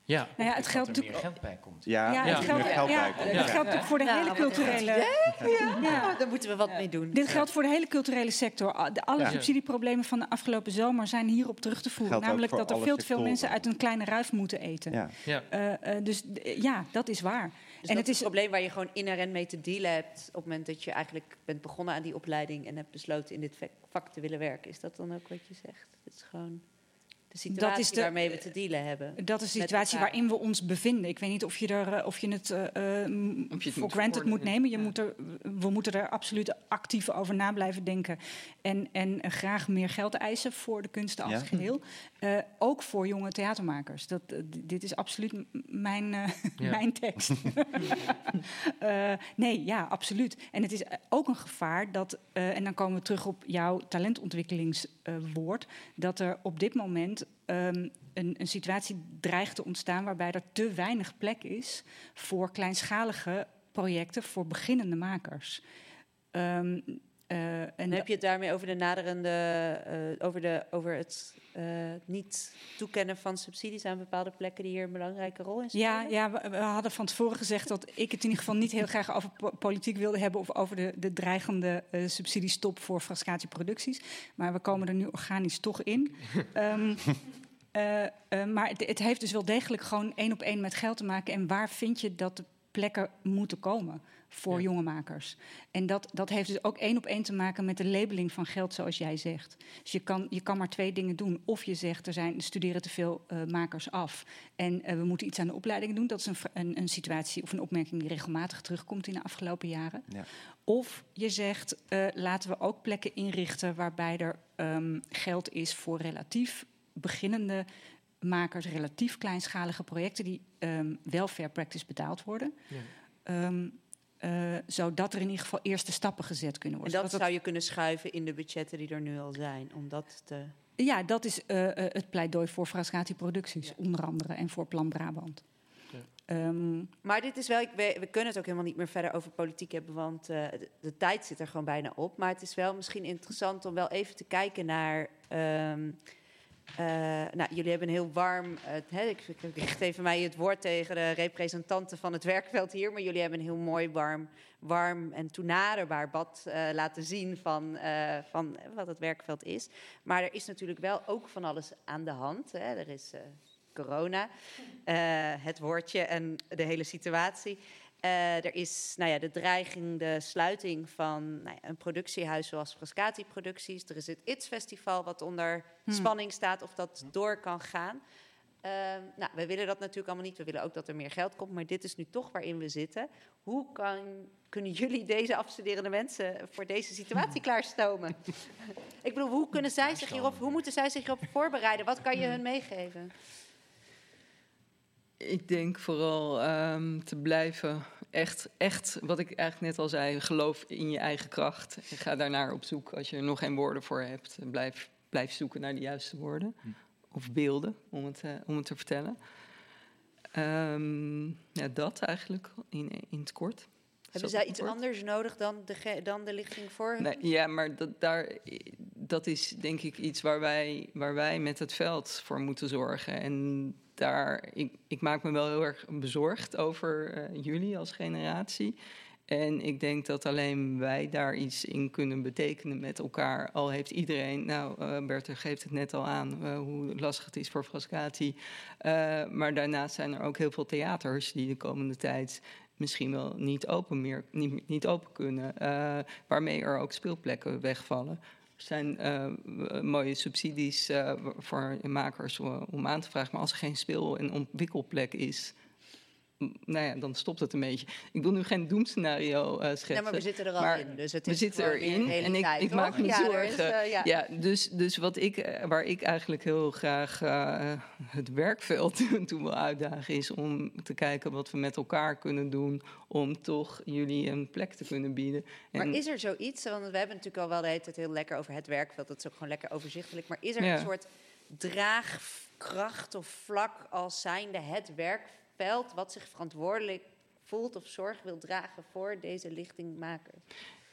Ja. Nou ja, het geldt dat er meer natuurlijk- geld bij komt. Ja, Ja, dat het geldt, geld ja, bij komt. het Ja. geldt natuurlijk voor de hele culturele... Ja, Ja. daar moeten we wat mee doen. Dit geldt voor de hele culturele sector. Alle Ja. subsidieproblemen van de afgelopen zomer zijn hierop terug te voeren. Geldt ook Namelijk dat er veel te veel mensen uit een kleine ruif moeten eten. Ja. Ja. Eh, eh, dus ja, dat is waar. Dus en dat het is een probleem waar je gewoon inherent mee te dealen hebt... op het moment dat je eigenlijk bent begonnen aan die opleiding... en hebt besloten in dit vak- vak te willen werken. Is dat dan ook wat je zegt? Het is gewoon de situatie is de- waarmee we te dealen hebben. Dat is de situatie waarin we ons bevinden. Ik weet niet of je, er, eh, of je het eh, eh, het voor moet granted moet nemen. Je moet er, we moeten er absoluut actief over na blijven denken. En, en graag meer geld eisen voor de kunsten als Ja. geheel. Eh, ook voor jonge theatermakers. Dat, dit is absoluut mijn, Ja. mijn tekst. Eh, nee, ja, absoluut. En het is ook een gevaar dat, eh, en dan komen we terug op jouw talentontwikkelingswoord, dat er op dit moment ehm, een, een situatie dreigt te ontstaan waarbij er te weinig plek is voor kleinschalige projecten voor beginnende makers. Ehm, eh, en En heb je het daarmee over de naderende, eh, over, de, over het eh, niet toekennen van subsidies aan bepaalde plekken die hier een belangrijke rol in spelen? Ja, ja we, we hadden van tevoren gezegd dat ik het in ieder geval niet heel graag over po- politiek wilde hebben of over de, de dreigende subsidiestop voor frascatieproducties. Maar we komen er nu organisch toch in. Ehm, eh, eh, maar het, het heeft dus wel degelijk gewoon één op één met geld te maken. En waar vind je dat de plekken moeten komen voor jonge makers? En dat, dat heeft dus ook één op één te maken met de labeling van geld, zoals jij zegt. Dus je kan, je kan maar twee dingen doen. Of je zegt, er, zijn, er studeren te veel eh, makers af en eh, we moeten iets aan de opleidingen doen. Dat is een, een, een situatie of een opmerking die regelmatig terugkomt in de afgelopen jaren. Ja. Of je zegt, eh, laten we ook plekken inrichten waarbij er ehm, geld is voor relatief beginnende makers, relatief kleinschalige projecten die ehm, wel fair practice betaald worden. Ja. Ehm, eh, zodat er in ieder geval eerste stappen gezet kunnen En worden. dat Zodat zou je kunnen schuiven in de budgetten die er nu al zijn. Om dat te... Ja, dat is eh, eh, het pleidooi voor Frascati Producties, onder andere, en voor Plan Brabant. Ehm, Maar dit is wel, ik, we, we kunnen het ook helemaal niet meer verder over politiek hebben, want eh, de, de tijd zit er gewoon bijna op. Maar het is wel misschien interessant om wel even te kijken naar ehm, Eh, nou, jullie hebben een heel warm. ik, ik, geef even mij het woord tegen de representanten van het werkveld hier. Maar jullie hebben een heel mooi, warm, warm en toenaderbaar bad eh, laten zien van, eh, van wat het werkveld is. Maar er is natuurlijk wel ook van alles aan de hand. Hè. Er is corona, het woordje en de hele situatie. Eh, er is nou ja, de dreiging, de sluiting van nou ja, een productiehuis zoals Frascati Producties. Er is het ITS Festival wat onder Hmm. spanning staat of dat door kan gaan. Ehm, nou, we willen dat natuurlijk allemaal niet. We willen ook dat er meer geld komt. Maar dit is nu toch waarin we zitten. Hoe kan, kunnen jullie deze afstuderende mensen voor deze situatie klaarstomen? Ik bedoel, hoe, kunnen zij zich hierop, hoe moeten zij zich hierop voorbereiden? Wat kan je hun meegeven? Ik denk vooral ehm, te blijven echt, echt, wat ik eigenlijk net al zei, geloof in je eigen kracht. En ga daarnaar op zoek als je er nog geen woorden voor hebt. Blijf, blijf zoeken naar de juiste woorden of beelden om het, eh, om het te vertellen. Ehm, ja, dat eigenlijk in, in het kort. Hebben zij iets anders nodig dan de, dan de lichting voor? Nee, ja, maar dat, daar, dat is denk ik iets waar wij, waar wij met het veld voor moeten zorgen. En daar, ik, ik maak me wel heel erg bezorgd over eh, jullie als generatie. En ik denk dat alleen wij daar iets in kunnen betekenen met elkaar. Al heeft iedereen, nou, Bertha geeft het net al aan, eh, hoe lastig het is voor Frascati. Maar daarnaast zijn er ook heel veel theaters die de komende tijd misschien wel niet open, meer, niet, niet open kunnen. eh, waarmee er ook speelplekken wegvallen. Er zijn eh, mooie subsidies eh, voor makers om aan te vragen. Maar als er geen speel- en ontwikkelplek is, nou ja, dan stopt het een beetje. Ik wil nu geen doemscenario eh schetsen. Ja, maar we zitten er al maar in, dus het we is zitten erin. En ik, tijd, ik maak me Ja, zorgen. is, eh, ja. ja, dus, dus wat ik, eh, waar ik eigenlijk heel graag het werkveld toe wil uitdagen, is om te kijken wat we met elkaar kunnen doen om toch jullie een plek te kunnen bieden. Maar En- is er zoiets, want we hebben natuurlijk al wel de hele tijd heel lekker over het werkveld, dat is ook gewoon lekker overzichtelijk. Maar is er Ja. een soort draagkracht of vlak als zijnde het werkveld, wat zich verantwoordelijk voelt of zorg wil dragen voor deze lichtingmaker?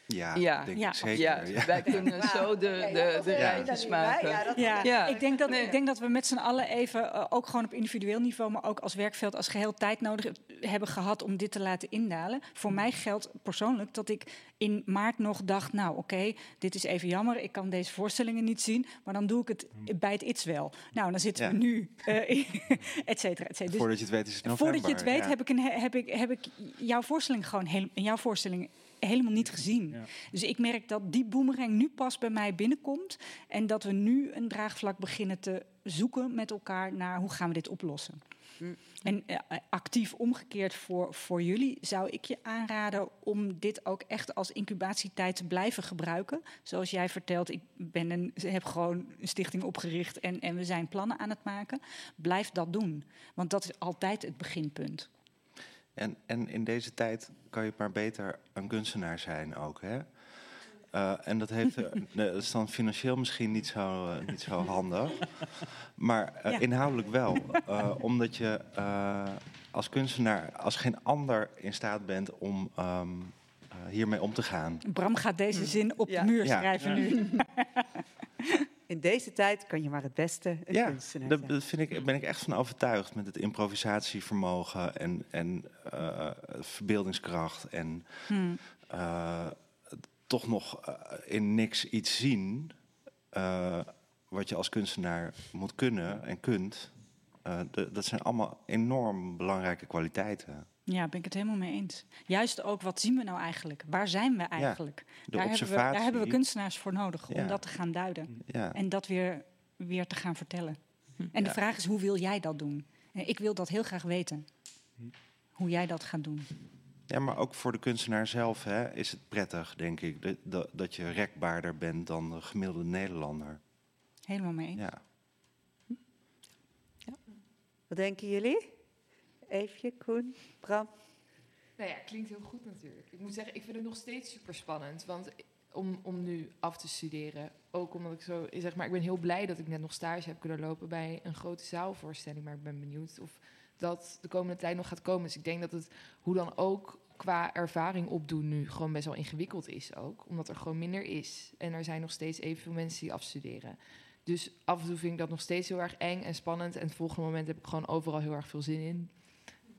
Ja, Ja. denk Ja. ik zeker. Ja, wij kunnen zo de, de, ja, de ja, maken. ja, Ja, Ja. Ik, denk dat, Nee. ik denk dat we met z'n allen even, eh, ook gewoon op individueel niveau, maar ook als werkveld, als geheel tijd nodig hebben gehad om dit te laten indalen. Voor mij geldt persoonlijk dat ik in maart nog dacht, nou oké, dit is even jammer, ik kan deze voorstellingen niet zien, maar dan doe ik het bij het iets wel. Nou, dan zitten Ja. we nu, eh, in- et cetera, et cetera. Dus Voordat je het weet is het november. Voordat je het weet, ja. heb, ik een, heb, ik, heb ik jouw voorstelling gewoon heel, jouw voorstelling helemaal niet gezien. Dus ik merk dat die boemerang nu pas bij mij binnenkomt. En dat we nu een draagvlak beginnen te zoeken met elkaar naar hoe gaan we dit oplossen. En eh, actief omgekeerd voor, voor jullie zou ik je aanraden om dit ook echt als incubatietijd te blijven gebruiken. Zoals jij vertelt, ik ben een, heb gewoon een stichting opgericht en, en we zijn plannen aan het maken. Blijf dat doen, want dat is altijd het beginpunt. En, en in deze tijd kan je maar beter een kunstenaar zijn ook, hè? Eh, en dat, heeft, eh, dat is dan financieel misschien niet zo, eh, niet zo handig. Maar Ja. inhoudelijk wel. Eh, omdat je eh, als kunstenaar als geen ander in staat bent om ehm, eh, hiermee om te gaan. Bram gaat deze zin op Ja. de muur Ja. schrijven nu. In deze tijd kan je maar het beste een Ja, kunstenaar daar zijn. dat vind ik, ben ik echt van overtuigd. Met het improvisatievermogen en, en eh, verbeeldingskracht. En Hmm. eh, toch nog eh, in niks iets zien. wat je als kunstenaar moet kunnen en kunt. Dat zijn allemaal enorm belangrijke kwaliteiten. Ja, ben ik het helemaal mee eens. Juist ook, wat zien we nou eigenlijk? Waar zijn we eigenlijk? de daar, hebben we, daar hebben we kunstenaars voor nodig om dat te gaan duiden. Ja. En dat weer, weer te gaan vertellen. En de vraag is, hoe wil jij dat doen? En ik wil dat heel graag weten. Hoe jij dat gaat doen. Ja, maar ook voor de kunstenaar zelf hè, is het prettig, denk ik, dat, dat, dat je rekbaarder bent dan de gemiddelde Nederlander. Helemaal mee eens. Ja. Wat denken jullie? Eefje, Koen, Bram? Nou ja, klinkt heel goed natuurlijk. Ik moet zeggen, ik vind het nog steeds super spannend. Want om, om nu af te studeren, ook omdat ik zo, zeg maar, ik ben heel blij dat ik net nog stage heb kunnen lopen bij een grote zaalvoorstelling. Maar ik ben benieuwd of dat de komende tijd nog gaat komen. Dus ik denk dat het, hoe dan ook, qua ervaring opdoen nu gewoon best wel ingewikkeld is ook. Omdat er gewoon minder is. En er zijn nog steeds evenveel mensen die afstuderen. Dus af en toe vind ik dat nog steeds heel erg eng en spannend. En het volgende moment heb ik gewoon overal heel erg veel zin in.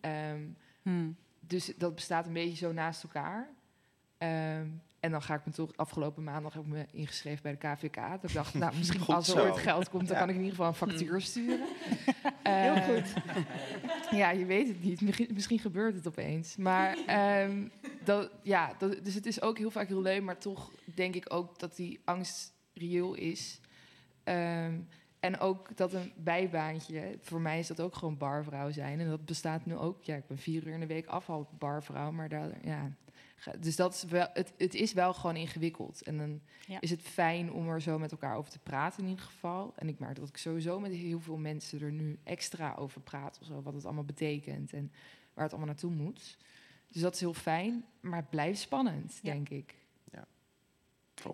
Ehm, Hmm. Dus dat bestaat een beetje zo naast elkaar. Ehm, en dan ga ik me toch... Afgelopen maandag heb ik me ingeschreven bij de KVK. Dat ik dacht, nou, misschien Goed als er zo. ooit geld komt... dan Ja. kan ik in ieder geval een factuur sturen. Heel Eh, goed. ja, je weet het niet. Misschien, misschien gebeurt het opeens. Maar ehm, dat, ja, dat, dus het is ook heel vaak heel leuk, maar toch denk ik ook dat die angst reëel is. Ehm, en ook dat een bijbaantje, voor mij is dat ook gewoon barvrouw zijn. En dat bestaat nu ook. Ja, ik ben vier uur in de week afval barvrouw, maar daar, ja. Dus dat is wel, het, het is wel gewoon ingewikkeld. En dan Ja. is het fijn om er zo met elkaar over te praten in ieder geval. En ik merk dat ik sowieso met heel veel mensen er nu extra over praat. Of zo, wat het allemaal betekent en waar het allemaal naartoe moet. Dus dat is heel fijn, maar het blijft spannend, denk ik.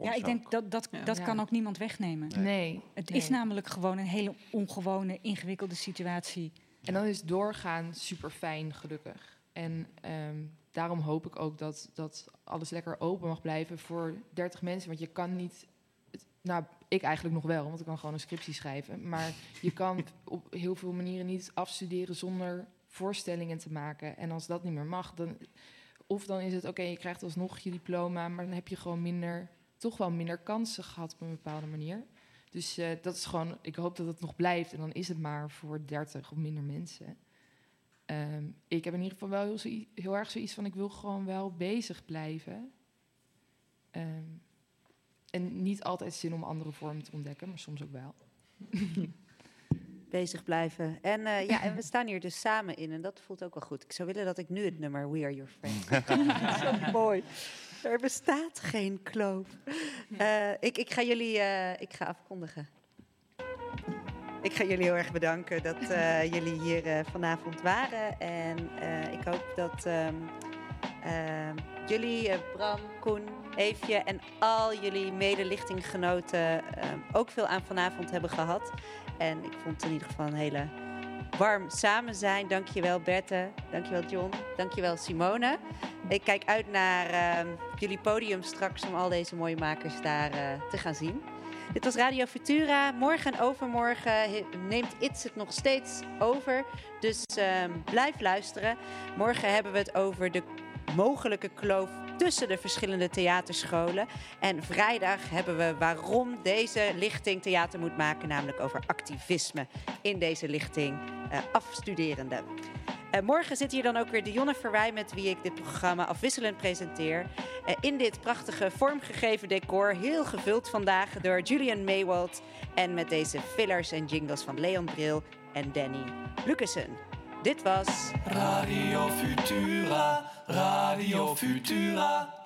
Ja, ik denk dat dat, dat Ja. kan ook niemand wegnemen. Nee. Het Nee. is namelijk gewoon een hele ongewone, ingewikkelde situatie. En dan is doorgaan super fijn, gelukkig. En ehm, daarom hoop ik ook dat, dat alles lekker open mag blijven voor 30 mensen. Want je kan niet. nou, ik eigenlijk nog wel, want ik kan gewoon een scriptie schrijven. Maar je kan op heel veel manieren niet afstuderen zonder voorstellingen te maken. En als dat niet meer mag, dan. Of dan is het oké, je krijgt alsnog je diploma, maar dan heb je gewoon minder, toch wel minder kansen gehad op een bepaalde manier. Dus eh, dat is gewoon, ik hoop dat het nog blijft. En dan is het maar voor 30 of minder mensen. Ehm, ik heb in ieder geval wel heel, erg zoiets van: ik wil gewoon wel bezig blijven. Ehm, en niet altijd zin om andere vormen te ontdekken, maar soms ook wel. bezig blijven. En, eh, ja, en we staan hier dus samen in en dat voelt ook wel goed. Ik zou willen dat ik nu het nummer We Are Your Friends... Zo mooi. Er bestaat geen kloof. Eh, ik, ik ga jullie eh, ik ga afkondigen. Ik ga jullie heel erg bedanken dat eh, jullie hier vanavond waren. En ik hoop dat ehm, ehm, jullie, Bram, Koen, Eefje en al jullie medelichtinggenoten ehm, ook veel aan vanavond hebben gehad. En ik vond het in ieder geval een hele warm samen zijn. Dankjewel Berthe, dankjewel John, dankjewel Simone. Ik kijk uit naar ehm, jullie podium straks om al deze mooie makers daar eh, te gaan zien. Dit was Radio Futura. Morgen en overmorgen neemt It's het nog steeds over. Dus ehm, blijf luisteren. Morgen hebben we het over de mogelijke kloof tussen de verschillende theaterscholen. En vrijdag hebben we waarom deze lichting theater moet maken, namelijk over activisme in deze lichting eh, afstuderende. Eh, morgen zit hier dan ook weer Dionne Verwij, met wie ik dit programma afwisselend presenteer. Eh, in dit prachtige vormgegeven decor, heel gevuld vandaag door Julian Maywald. En met deze fillers en jingles van Leon Bril en Danny Lucassen. Dit was Radio Futura, Radio Futura.